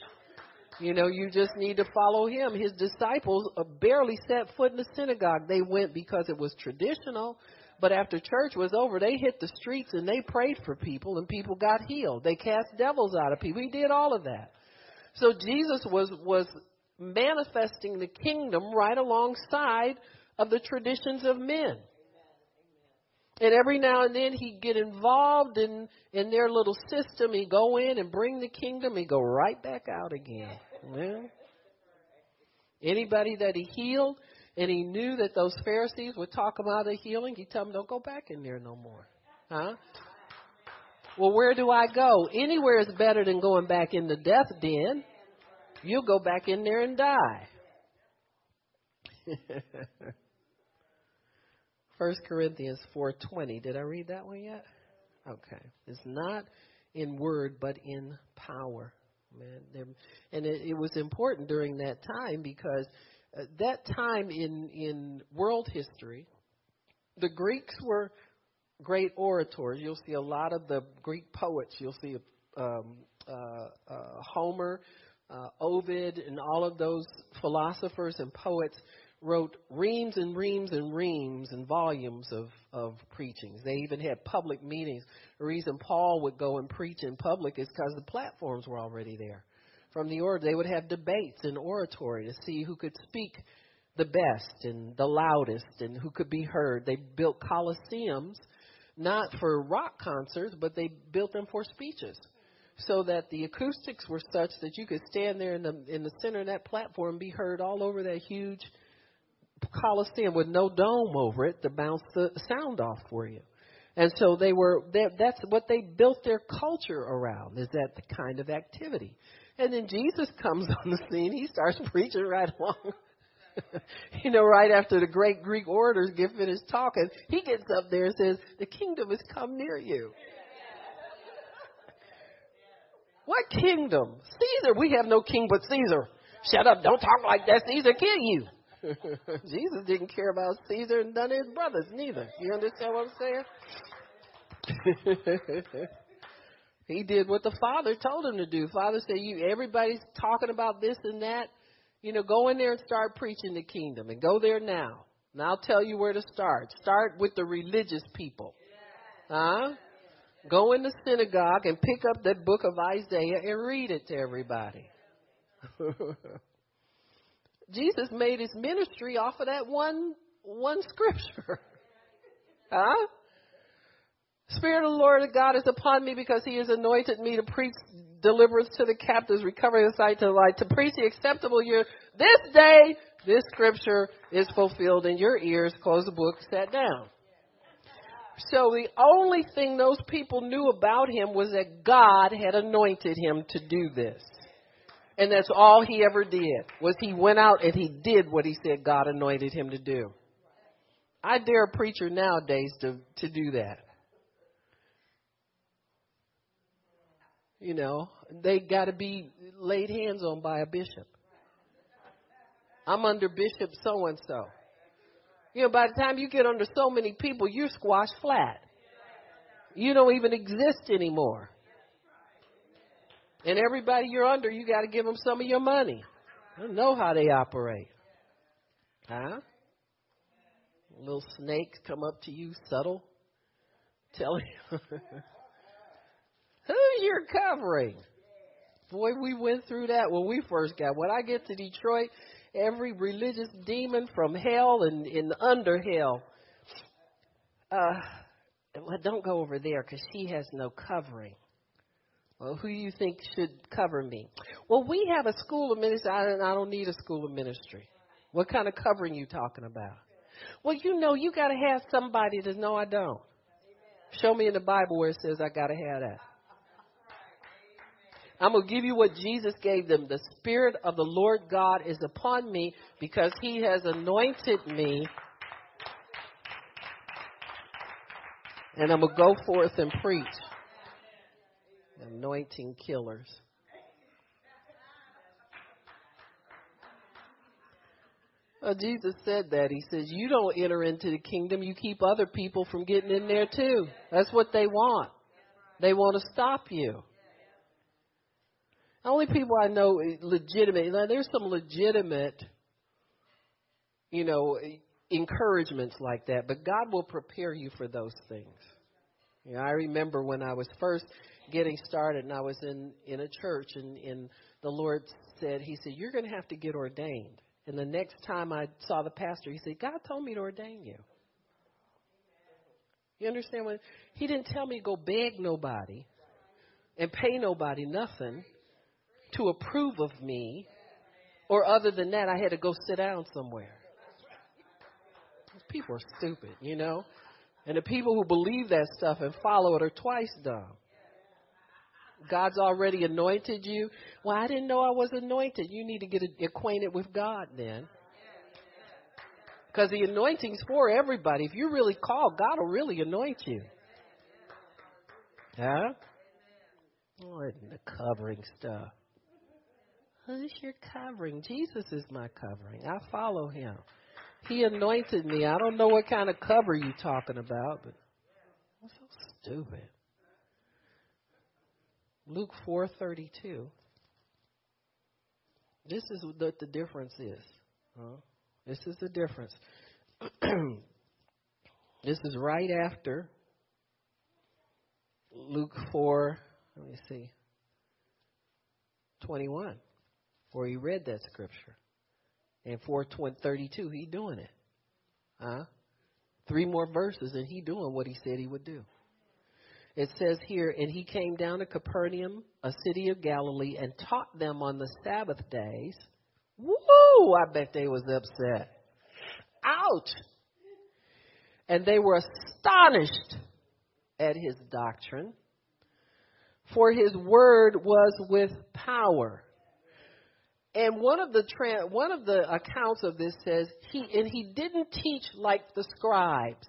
You know, you just need to follow him. His disciples uh, barely set foot in the synagogue. They went because it was traditional, but after church was over, they hit the streets and they prayed for people and people got healed. They cast devils out of people. He did all of that. So Jesus was was manifesting the kingdom right alongside of the traditions of men. And every now and then he'd get involved in, in their little system. He'd go in and bring the kingdom. He'd go right back out again. Well, anybody that he healed, and he knew that those Pharisees would talk about the healing, he'd tell them, don't go back in there no more. Huh? Well, where do I go? Anywhere is better than going back in the death den. You'll go back in there and die. 1 Corinthians 4:20. Did I read that one yet? Okay. It's not in word but in power. Man, and it, it was important during that time because uh, that time in in world history, the Greeks were great orators. You'll see a lot of the Greek poets. You'll see um, uh, uh, Homer, uh, Ovid, and all of those philosophers and poets wrote reams and reams and reams and volumes of, of preachings. They even had public meetings. The reason Paul would go and preach in public is because the platforms were already there. From the order, they would have debates and oratory to see who could speak the best and the loudest and who could be heard. They built coliseums not for rock concerts, but they built them for speeches. So that the acoustics were such that you could stand there in the in the center of that platform and be heard all over that huge coliseum with no dome over it to bounce the sound off for you. And so they were that's what they built their culture around is that the kind of activity. And then Jesus comes on the scene, he starts preaching right along. you know, right after the great Greek orators get finished talking, he gets up there and says, The kingdom has come near you. What kingdom? Caesar. We have no king but Caesar. Shut up. Don't talk like that. Caesar kill you. Jesus didn't care about Caesar and none of his brothers neither. You understand what I'm saying? he did what the father told him to do. Father said, "You everybody's talking about this and that. You know, go in there and start preaching the kingdom, and go there now. And I'll tell you where to start. Start with the religious people, huh? Go in the synagogue and pick up that book of Isaiah and read it to everybody." Jesus made his ministry off of that one one scripture. huh? Spirit of the Lord God is upon me because he has anointed me to preach deliverance to the captives, recovery of sight to the light, to preach the acceptable year. This day, this scripture is fulfilled in your ears. Close the book, sat down. So the only thing those people knew about him was that God had anointed him to do this. And that's all he ever did was he went out and he did what he said God anointed him to do. I dare a preacher nowadays to, to do that. You know, they got to be laid hands on by a bishop. I'm under Bishop so and so. You know, by the time you get under so many people, you're squashed flat. You don't even exist anymore. And everybody you're under, you got to give them some of your money. I know how they operate. Huh? Little snakes come up to you, subtle, tell you who's your covering. Boy, we went through that when we first got. When I get to Detroit, every religious demon from hell and in under hell. Uh, well, don't go over there because she has no covering. Well, who do you think should cover me? Well, we have a school of ministry. I, don't need a school of ministry. What kind of covering you talking about? Well, you know, you got to have somebody that no, I don't. Show me in the Bible where it says I got to have that. I'm going to give you what Jesus gave them. The Spirit of the Lord God is upon me because He has anointed me. And I'm going to go forth and preach anointing killers. Well, Jesus said that. He says, You don't enter into the kingdom, you keep other people from getting in there too. That's what they want. They want to stop you. The only people I know eh, legitimate, there's some legitimate, you know, eh, encouragements like that, but God will prepare you for those things. You know, I remember when I was first getting started, and I was in in a church, and, and the Lord said, He said, "You're going to have to get ordained." And the next time I saw the pastor, he said, "God told me to ordain you." You understand what? He didn't tell me to go beg nobody and pay nobody nothing to approve of me, or other than that, I had to go sit down somewhere. People are stupid, you know? And the people who believe that stuff and follow it are twice dumb. God's already anointed you. Well, I didn't know I was anointed. You need to get acquainted with God then. Because the anointing's for everybody. If you're really called, God will really anoint you. Huh? Oh, what the covering stuff? Oh, Who's your covering? Jesus is my covering. I follow him. He anointed me. I don't know what kind of cover you're talking about, but that's so stupid. Luke 4:32. This is what the difference is. Huh? This is the difference. this is right after Luke 4, let me see, 21, where he read that scripture. And 4:32, he doing it. Huh? Three more verses, and he doing what he said he would do. It says here, and he came down to Capernaum, a city of Galilee, and taught them on the Sabbath days. Woo! I bet they was upset. Ouch! And they were astonished at his doctrine, for his word was with power. And one of the one of the accounts of this says he and he didn't teach like the scribes.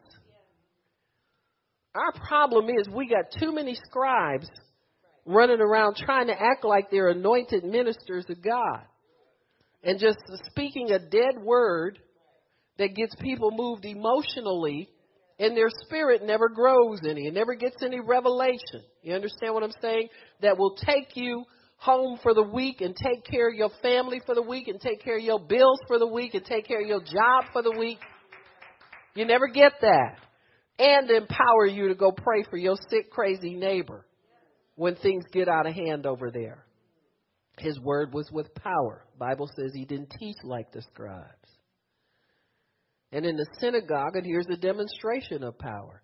Our problem is we got too many scribes running around trying to act like they're anointed ministers of God and just speaking a dead word that gets people moved emotionally and their spirit never grows any. It never gets any revelation. You understand what I'm saying? That will take you home for the week and take care of your family for the week and take care of your bills for the week and take care of your job for the week. You never get that. And empower you to go pray for your sick, crazy neighbor when things get out of hand over there. His word was with power. Bible says he didn't teach like the scribes. And in the synagogue, and here's a demonstration of power.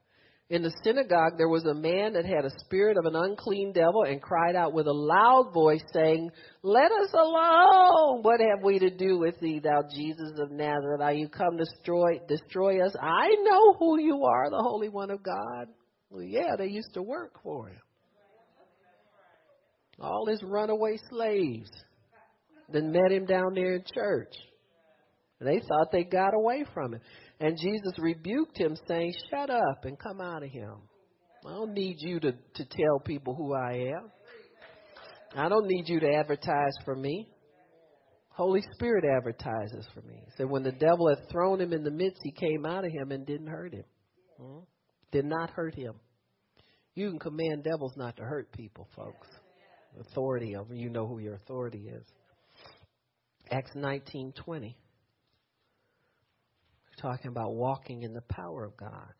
In the synagogue, there was a man that had a spirit of an unclean devil and cried out with a loud voice, saying, Let us alone! What have we to do with thee, thou Jesus of Nazareth? Are you come to destroy, destroy us? I know who you are, the Holy One of God. Well, yeah, they used to work for him. All his runaway slaves then met him down there in church. They thought they got away from him. And Jesus rebuked him, saying, Shut up and come out of him. I don't need you to, to tell people who I am. I don't need you to advertise for me. Holy Spirit advertises for me. So when the devil had thrown him in the midst, he came out of him and didn't hurt him. Hmm? Did not hurt him. You can command devils not to hurt people, folks. Authority over you know who your authority is. Acts nineteen twenty talking about walking in the power of God.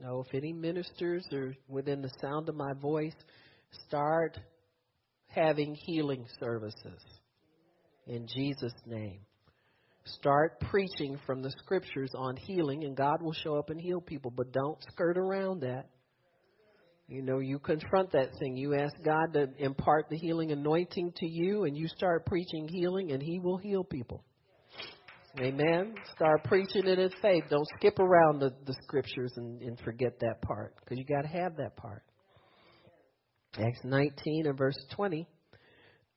No, if any ministers are within the sound of my voice, start having healing services in Jesus' name. Start preaching from the scriptures on healing, and God will show up and heal people, but don't skirt around that. You know, you confront that thing. You ask God to impart the healing anointing to you, and you start preaching healing, and He will heal people. Amen. Start preaching it in faith. Don't skip around the, the scriptures and, and forget that part, because you got to have that part. Acts 19 and verse 20.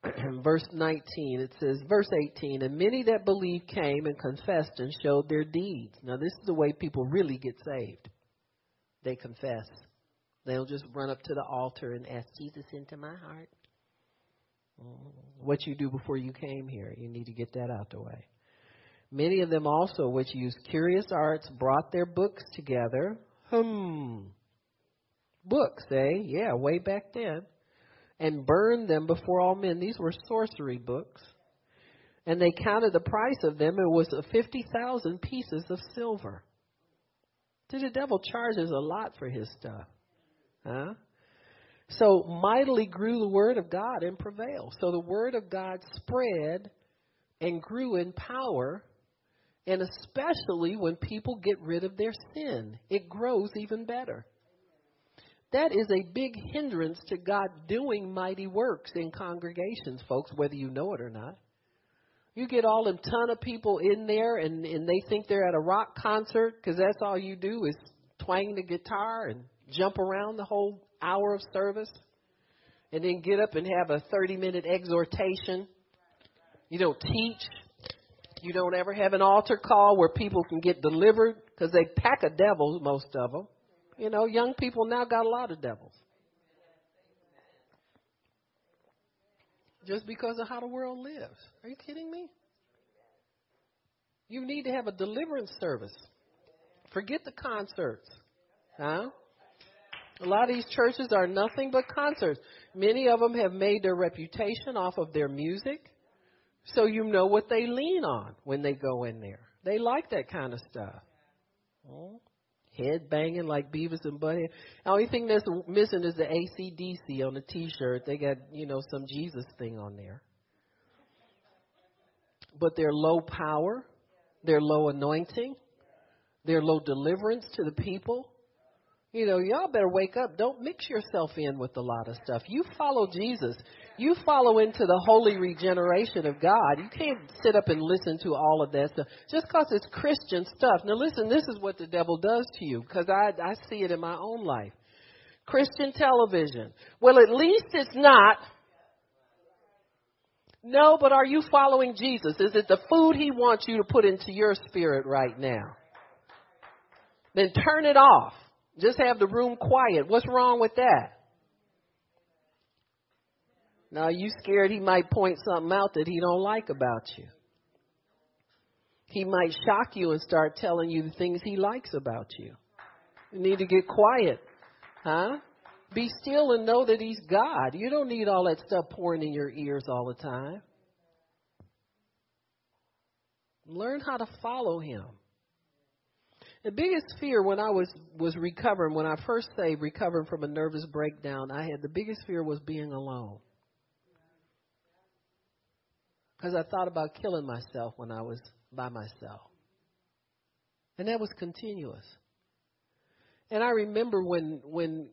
verse 19, it says, verse 18, and many that believed came and confessed and showed their deeds. Now, this is the way people really get saved. They confess. They'll just run up to the altar and ask Jesus into my heart. What you do before you came here, you need to get that out the way. Many of them also, which used curious arts, brought their books together. Hmm. Books, eh? Yeah, way back then. And burned them before all men. These were sorcery books. And they counted the price of them. It was 50,000 pieces of silver. See, the devil charges a lot for his stuff. Huh? So mightily grew the word of God and prevailed. So the word of God spread and grew in power, and especially when people get rid of their sin, it grows even better. That is a big hindrance to God doing mighty works in congregations, folks, whether you know it or not. You get all them ton of people in there, and, and they think they're at a rock concert because that's all you do is twang the guitar and jump around the whole hour of service and then get up and have a 30 minute exhortation. You don't teach. You don't ever have an altar call where people can get delivered because they pack a devil, most of them. You know, young people now got a lot of devils. Just because of how the world lives. Are you kidding me? You need to have a deliverance service. Forget the concerts. Huh? A lot of these churches are nothing but concerts. Many of them have made their reputation off of their music, so you know what they lean on when they go in there. They like that kind of stuff. Oh, head banging like Beavis and Butthead. The only thing that's missing is the ACDC on the T-shirt. They got you know some Jesus thing on there, but they're low power. their low anointing, their low deliverance to the people. You know, y'all better wake up. Don't mix yourself in with a lot of stuff. You follow Jesus. You follow into the holy regeneration of God. You can't sit up and listen to all of that stuff just because it's Christian stuff. Now, listen, this is what the devil does to you because I, I see it in my own life. Christian television. Well, at least it's not. No, but are you following Jesus? Is it the food he wants you to put into your spirit right now? Then turn it off. Just have the room quiet. What's wrong with that? Now you scared he might point something out that he don't like about you. He might shock you and start telling you the things he likes about you. You need to get quiet. Huh? Be still and know that he's God. You don't need all that stuff pouring in your ears all the time. Learn how to follow him. The biggest fear when I was was recovering, when I first say recovering from a nervous breakdown, I had the biggest fear was being alone. Because I thought about killing myself when I was by myself. And that was continuous. And I remember when when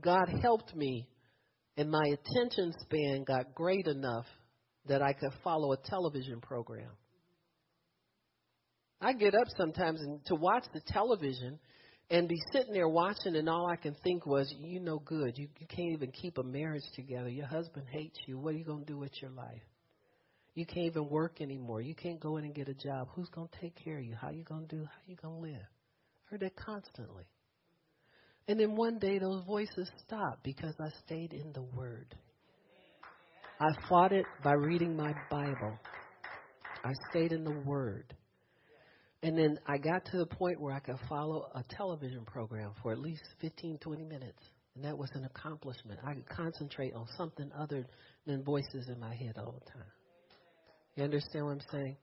God helped me and my attention span got great enough that I could follow a television program. I get up sometimes and to watch the television and be sitting there watching, and all I can think was, you know, good. You, you can't even keep a marriage together. Your husband hates you. What are you going to do with your life? You can't even work anymore. You can't go in and get a job. Who's going to take care of you? How you going to do? How you going to live? I heard that constantly. And then one day those voices stopped because I stayed in the Word. I fought it by reading my Bible. I stayed in the Word. And then I got to the point where I could follow a television program for at least 15, 20 minutes. And that was an accomplishment. I could concentrate on something other than voices in my head all the time. You understand what I'm saying?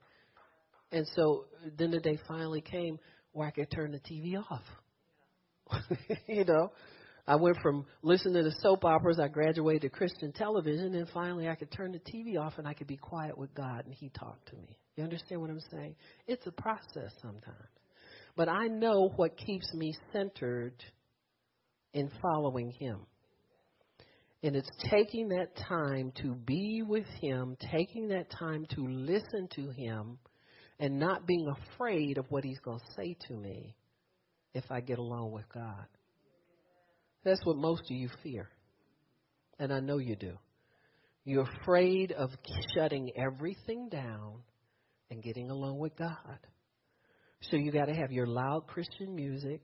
And so then the day finally came where I could turn the TV off. you know, I went from listening to soap operas, I graduated to Christian television, and finally I could turn the TV off and I could be quiet with God and He talked to me. You understand what I'm saying? It's a process sometimes. But I know what keeps me centered in following Him. And it's taking that time to be with Him, taking that time to listen to Him, and not being afraid of what He's going to say to me if I get along with God. That's what most of you fear. And I know you do. You're afraid of shutting everything down and getting along with God. So you got to have your loud Christian music.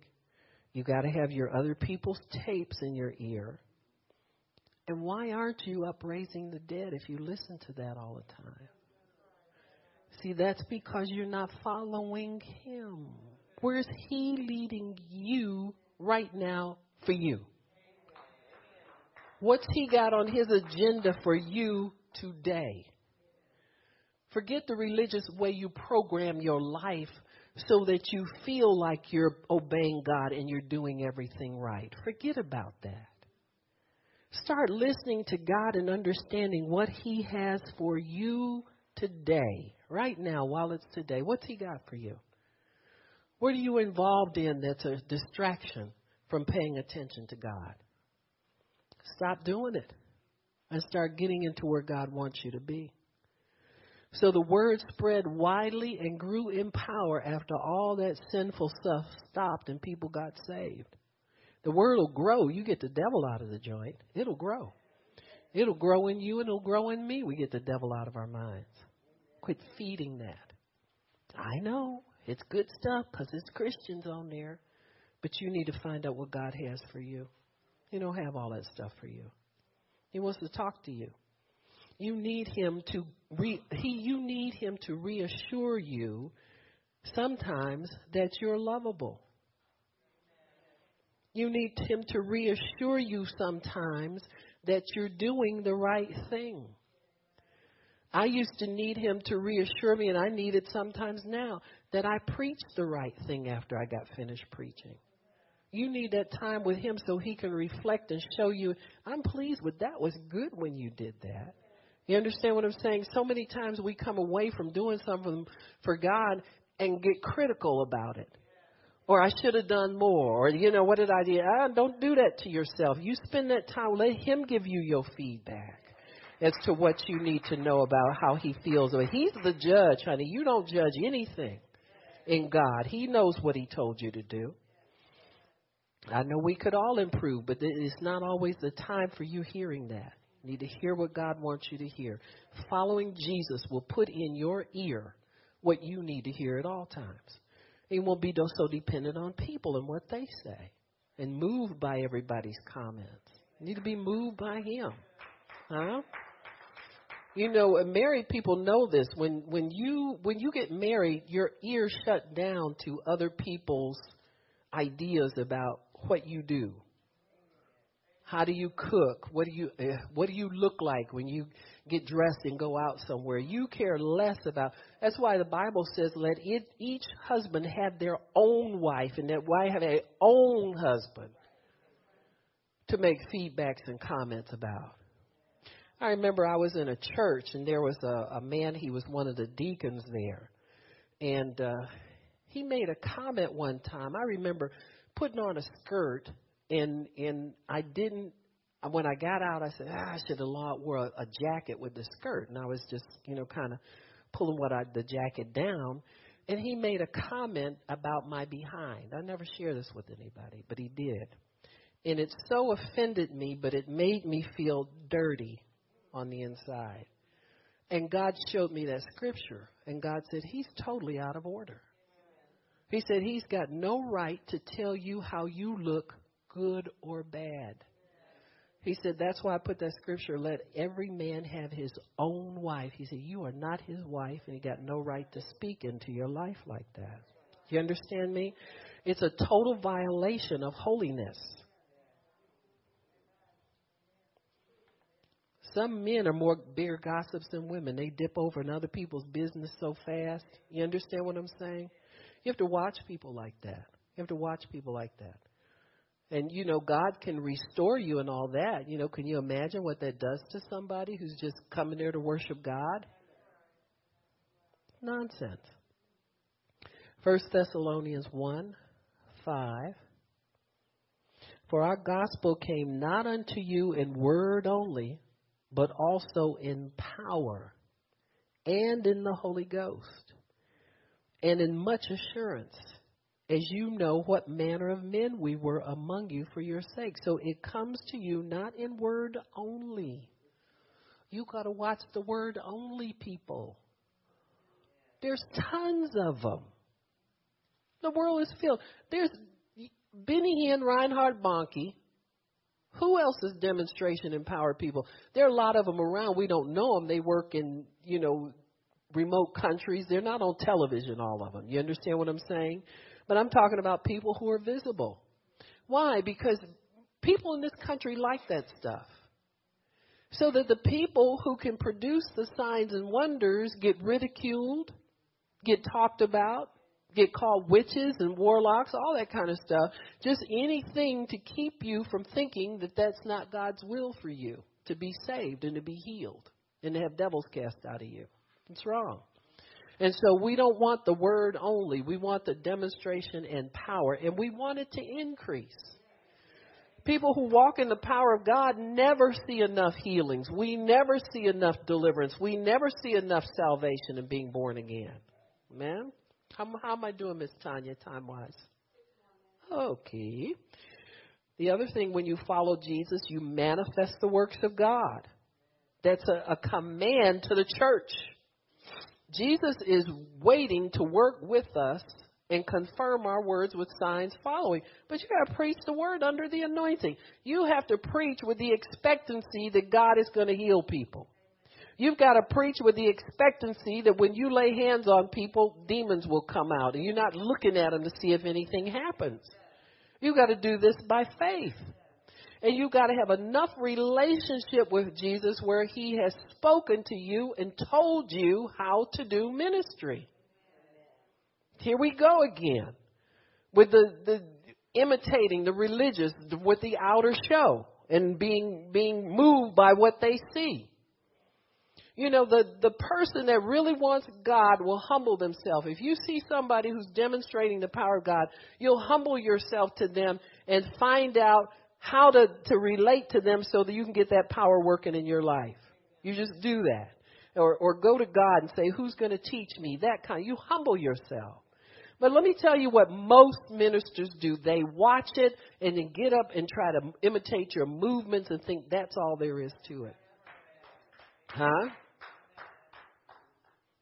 You got to have your other people's tapes in your ear. And why aren't you upraising the dead if you listen to that all the time? See, that's because you're not following Him. Where's He leading you right now for you? What's He got on His agenda for you today? Forget the religious way you program your life so that you feel like you're obeying God and you're doing everything right. Forget about that. Start listening to God and understanding what He has for you today, right now, while it's today. What's He got for you? What are you involved in that's a distraction from paying attention to God? Stop doing it and start getting into where God wants you to be. So the word spread widely and grew in power after all that sinful stuff stopped and people got saved. The word will grow. You get the devil out of the joint, it'll grow. It'll grow in you and it'll grow in me. We get the devil out of our minds. Quit feeding that. I know. It's good stuff because it's Christians on there. But you need to find out what God has for you. He don't have all that stuff for you. He wants to talk to you. You need him to re, he you need him to reassure you sometimes that you're lovable. You need him to reassure you sometimes that you're doing the right thing. I used to need him to reassure me, and I need it sometimes now, that I preached the right thing after I got finished preaching. You need that time with him so he can reflect and show you, I'm pleased with that. Was good when you did that. You understand what I'm saying? So many times we come away from doing something for God and get critical about it. Or I should have done more. Or, you know, what did I do? Ah, don't do that to yourself. You spend that time, let him give you your feedback as to what you need to know about how he feels. He's the judge, honey. You don't judge anything in God. He knows what he told you to do. I know we could all improve, but it's not always the time for you hearing that. You need to hear what God wants you to hear. Following Jesus will put in your ear what you need to hear at all times. You won't be so dependent on people and what they say and moved by everybody's comments. You need to be moved by Him. Huh? You know, uh, married people know this. When when you when you get married, your ears shut down to other people's ideas about what you do. How do you cook? What do you uh, what do you look like when you get dressed and go out somewhere? You care less about. That's why the Bible says, "Let it, each husband have their own wife, and that wife have their own husband." To make feedbacks and comments about. I remember I was in a church and there was a, a man. He was one of the deacons there, and uh, he made a comment one time. I remember putting on a skirt and and I didn't when I got out I said ah, I should have wore a, a jacket with the skirt and I was just you know kind of pulling what I the jacket down and he made a comment about my behind. I never share this with anybody, but he did. And it so offended me, but it made me feel dirty on the inside. And God showed me that scripture, and God said, He's totally out of order. He said he's got no right to tell you how you look, good or bad. He said, That's why I put that scripture let every man have his own wife. He said, You are not his wife, and he got no right to speak into your life like that. You understand me? It's a total violation of holiness. Some men are more bigger gossips than women. They dip over in other people's business so fast. You understand what I'm saying? You have to watch people like that. You have to watch people like that. And you know, God can restore you and all that. You know, can you imagine what that does to somebody who's just coming there to worship God? Nonsense. First Thessalonians one, five. For our gospel came not unto you in word only, but also in power and in the Holy Ghost and in much assurance, as you know what manner of men we were among you for your sake. So it comes to you not in word only. You got to watch the word only people. There's tons of them. The world is filled. There's Benny Hinn, Reinhard Bonnke. Who else is demonstration empowered people? There are a lot of them around. We don't know them. They work in, you know, remote countries. They're not on television, all of them. You understand what I'm saying? But I'm talking about people who are visible. Why? Because people in this country like that stuff. So that the people who can produce the signs and wonders get ridiculed, get talked about, get called witches and warlocks, all that kind of stuff. Just anything to keep you from thinking that that's not God's will for you to be saved and to be healed and to have devils cast out of you. It's wrong. And so we don't want the word only. We want the demonstration and power, and we want it to increase. People who walk in the power of God never see enough healings. We never see enough deliverance. We never see enough salvation and being born again. Man, how, how am I doing, Miss Tanya, time wise? Okay. The other thing, when you follow Jesus, you manifest the works of God. That's a, a command to the church. Jesus is waiting to work with us and confirm our words with signs following. But you got to preach the word under the anointing. You have to preach with the expectancy that God is going to heal people. You've got to preach with the expectancy that when you lay hands on people, demons will come out, and you're not looking at them to see if anything happens. You've got to do this by faith. And you've got to have enough relationship with Jesus where he has spoken to you and told you how to do ministry. Here we go again with the, the imitating the religious with the outer show and being being moved by what they see. You know, the, the person that really wants God will humble themselves. If you see somebody who's demonstrating the power of God, you'll humble yourself to them and find out how to, to relate to them so that you can get that power working in your life. You just do that. Or, or go to God and say, who's going to teach me? That kind. You humble yourself. But let me tell you what most ministers do. They watch it and then get up and try to imitate your movements and think that's all there is to it. Huh?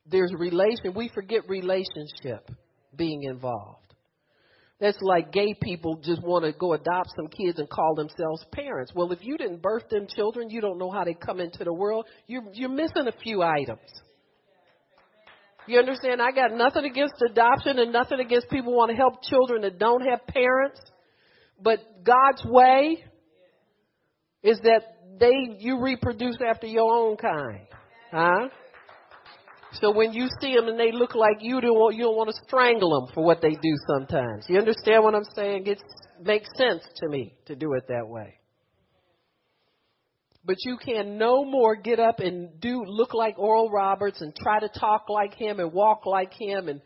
There's relation. We forget relationship being involved. That's like gay people just want to go adopt some kids and call themselves parents. Well, if you didn't birth them children, you don't know how they come into the world. You're, you're missing a few items. You understand? I got nothing against adoption and nothing against people want to help children that don't have parents. But God's way is that they you reproduce after your own kind. Huh? So when you see them and they look like you, don't you don't want to strangle them for what they do sometimes. You understand what I'm saying? It makes sense to me to do it that way. But you can no more get up and do look like Oral Roberts and try to talk like him and walk like him and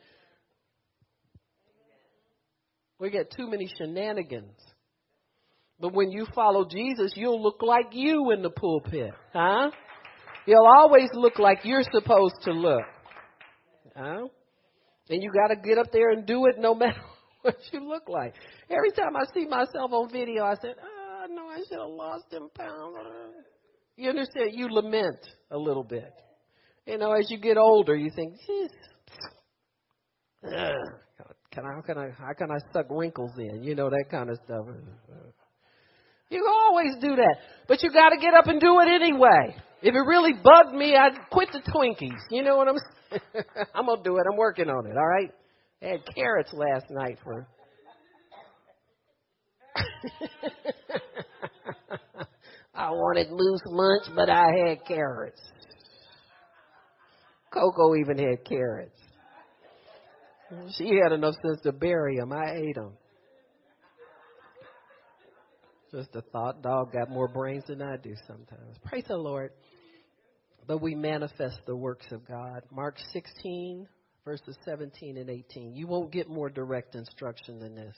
we get too many shenanigans. But when you follow Jesus, you'll look like you in the pulpit, huh? You'll always look like you're supposed to look. Huh? And you got to get up there and do it no matter what you look like. Every time I see myself on video, I said, ah, oh, no, I should have lost them pounds. You understand? You lament a little bit. You know, as you get older, you think, Jeez, can I, how can I, how can I suck wrinkles in? You know, that kind of stuff. You always do that. But you got to get up and do it anyway. If it really bugged me, I'd quit the Twinkies. You know what I'm saying? I'm going to do it. I'm working on it, all right? I had carrots last night for. I wanted loose lunch, but I had carrots. Coco even had carrots. She had enough sense to bury them. I ate them. Just a thought. Dog got more brains than I do sometimes. Praise the Lord. But we manifest the works of God. Mark 16, verses 17 and 18. You won't get more direct instruction than this.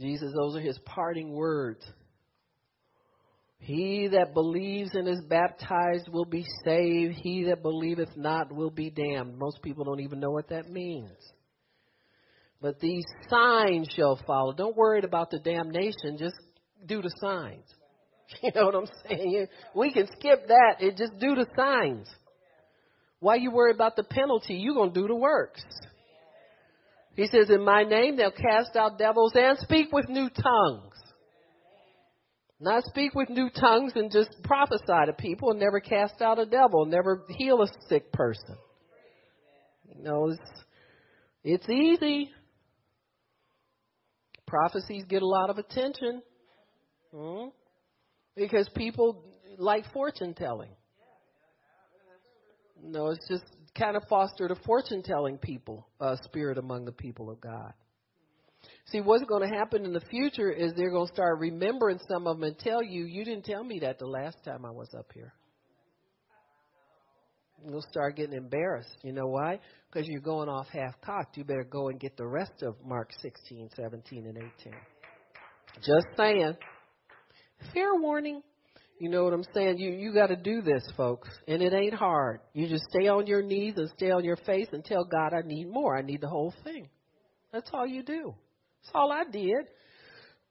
Jesus, those are his parting words. He that believes and is baptized will be saved. He that believeth not will be damned. Most people don't even know what that means. But these signs shall follow. Don't worry about the damnation. Just do the signs. You know what I'm saying? We can skip that and just do the signs. Why you worry about the penalty? You're going to do the works. He says, In my name they'll cast out devils and speak with new tongues. Not speak with new tongues and just prophesy to people and never cast out a devil, never heal a sick person. You know, it's, it's easy. Prophecies get a lot of attention hmm? because people like fortune telling. No, it's just kind of fostered a fortune telling people uh, spirit among the people of God. See, what's going to happen in the future is they're going to start remembering some of them and tell you, you didn't tell me that the last time I was up here. You'll start getting embarrassed. You know why? Because you're going off half cocked. You better go and get the rest of Mark 16, 17, and 18. Just saying. Fair warning. You know what I'm saying? You you got to do this, folks, and it ain't hard. You just stay on your knees and stay on your face and tell God, I need more. I need the whole thing. That's all you do. That's all I did.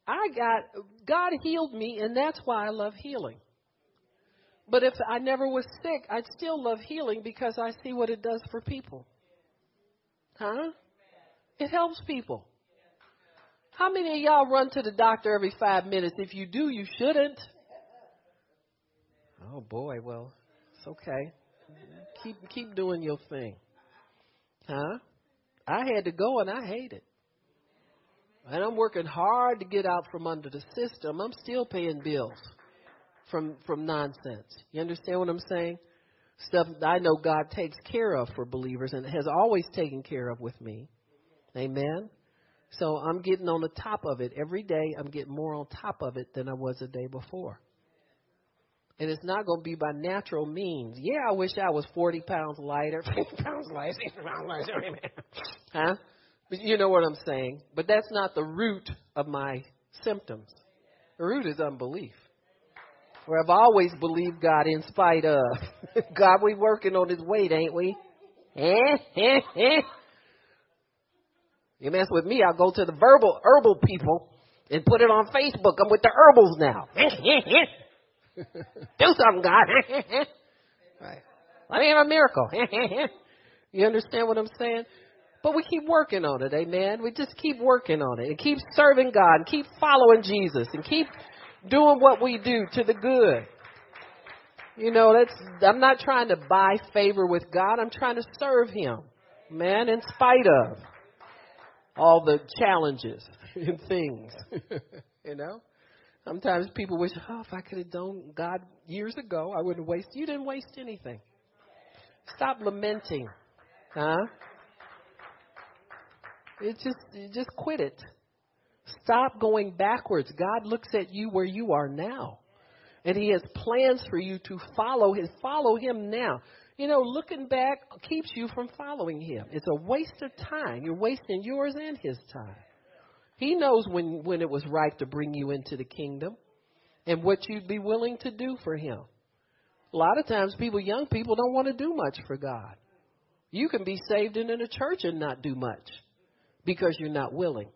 I got God healed me, and that's why I love healing. But if I never was sick, I'd still love healing because I see what it does for people. Huh? It helps people. How many of y'all run to the doctor every five minutes? If you do, you shouldn't. Oh boy, well, it's okay. Keep keep doing your thing. Huh? I had to go and I hate it. And I'm working hard to get out from under the system. I'm still paying bills from from nonsense. You understand what I'm saying? Stuff I know God takes care of for believers and has always taken care of with me. Amen. So I'm getting on the top of it every day. I'm getting more on top of it than I was the day before. And it's not going to be by natural means. Yeah, I wish I was 40 pounds lighter, 50 pounds lighter, 60 pounds lighter. huh? But you know what I'm saying. But that's not the root of my symptoms. The root is unbelief. Where I've always believed God in spite of. God, we working on His weight, ain't we? Eh, eh, eh. You mess with me, I'll go to the verbal herbal people and put it on Facebook. I'm with the herbals now. Do something, God. right. Let me have a miracle. you understand what I'm saying? But we keep working on it, amen. We just keep working on it and keep serving God and keep following Jesus and keep doing what we do to the good. You know, that's I'm not trying to buy favor with God. I'm trying to serve him. Man, in spite of all the challenges and things. you know? Sometimes people wish, oh, if I could have done God years ago, I wouldn't waste. You didn't waste anything. Stop lamenting, huh? It just, just quit it. Stop going backwards. God looks at you where you are now, and He has plans for you to follow His. Follow Him now. You know, looking back keeps you from following Him. It's a waste of time. You're wasting yours and His time. He knows when, when it was right to bring you into the kingdom and what you'd be willing to do for Him. A lot of times, people, young people, don't want to do much for God. You can be saved and in a church and not do much because you're not willing.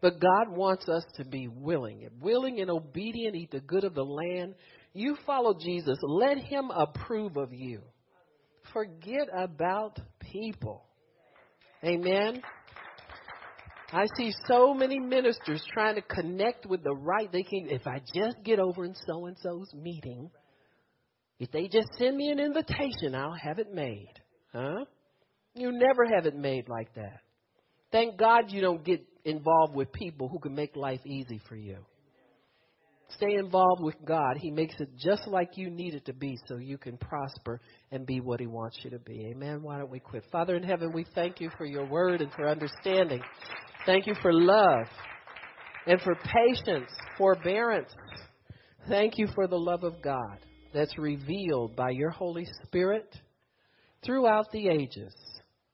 But God wants us to be willing, willing and obedient, eat the good of the land. You follow Jesus, let Him approve of you. Forget about people. Amen. I see so many ministers trying to connect with the right. They can, if I just get over in so and so's meeting, if they just send me an invitation, I'll have it made. Huh? You never have it made like that. Thank God you don't get involved with people who can make life easy for you. Stay involved with God. He makes it just like you need it to be so you can prosper and be what He wants you to be. Amen. Why don't we quit? Father in heaven, we thank you for your word and for understanding. Thank you for love and for patience, forbearance. Thank you for the love of God that's revealed by your Holy Spirit throughout the ages.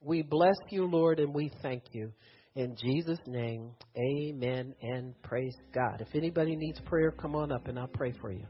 We bless you, Lord, and we thank you. In Jesus' name, amen and praise God. If anybody needs prayer, come on up and I'll pray for you.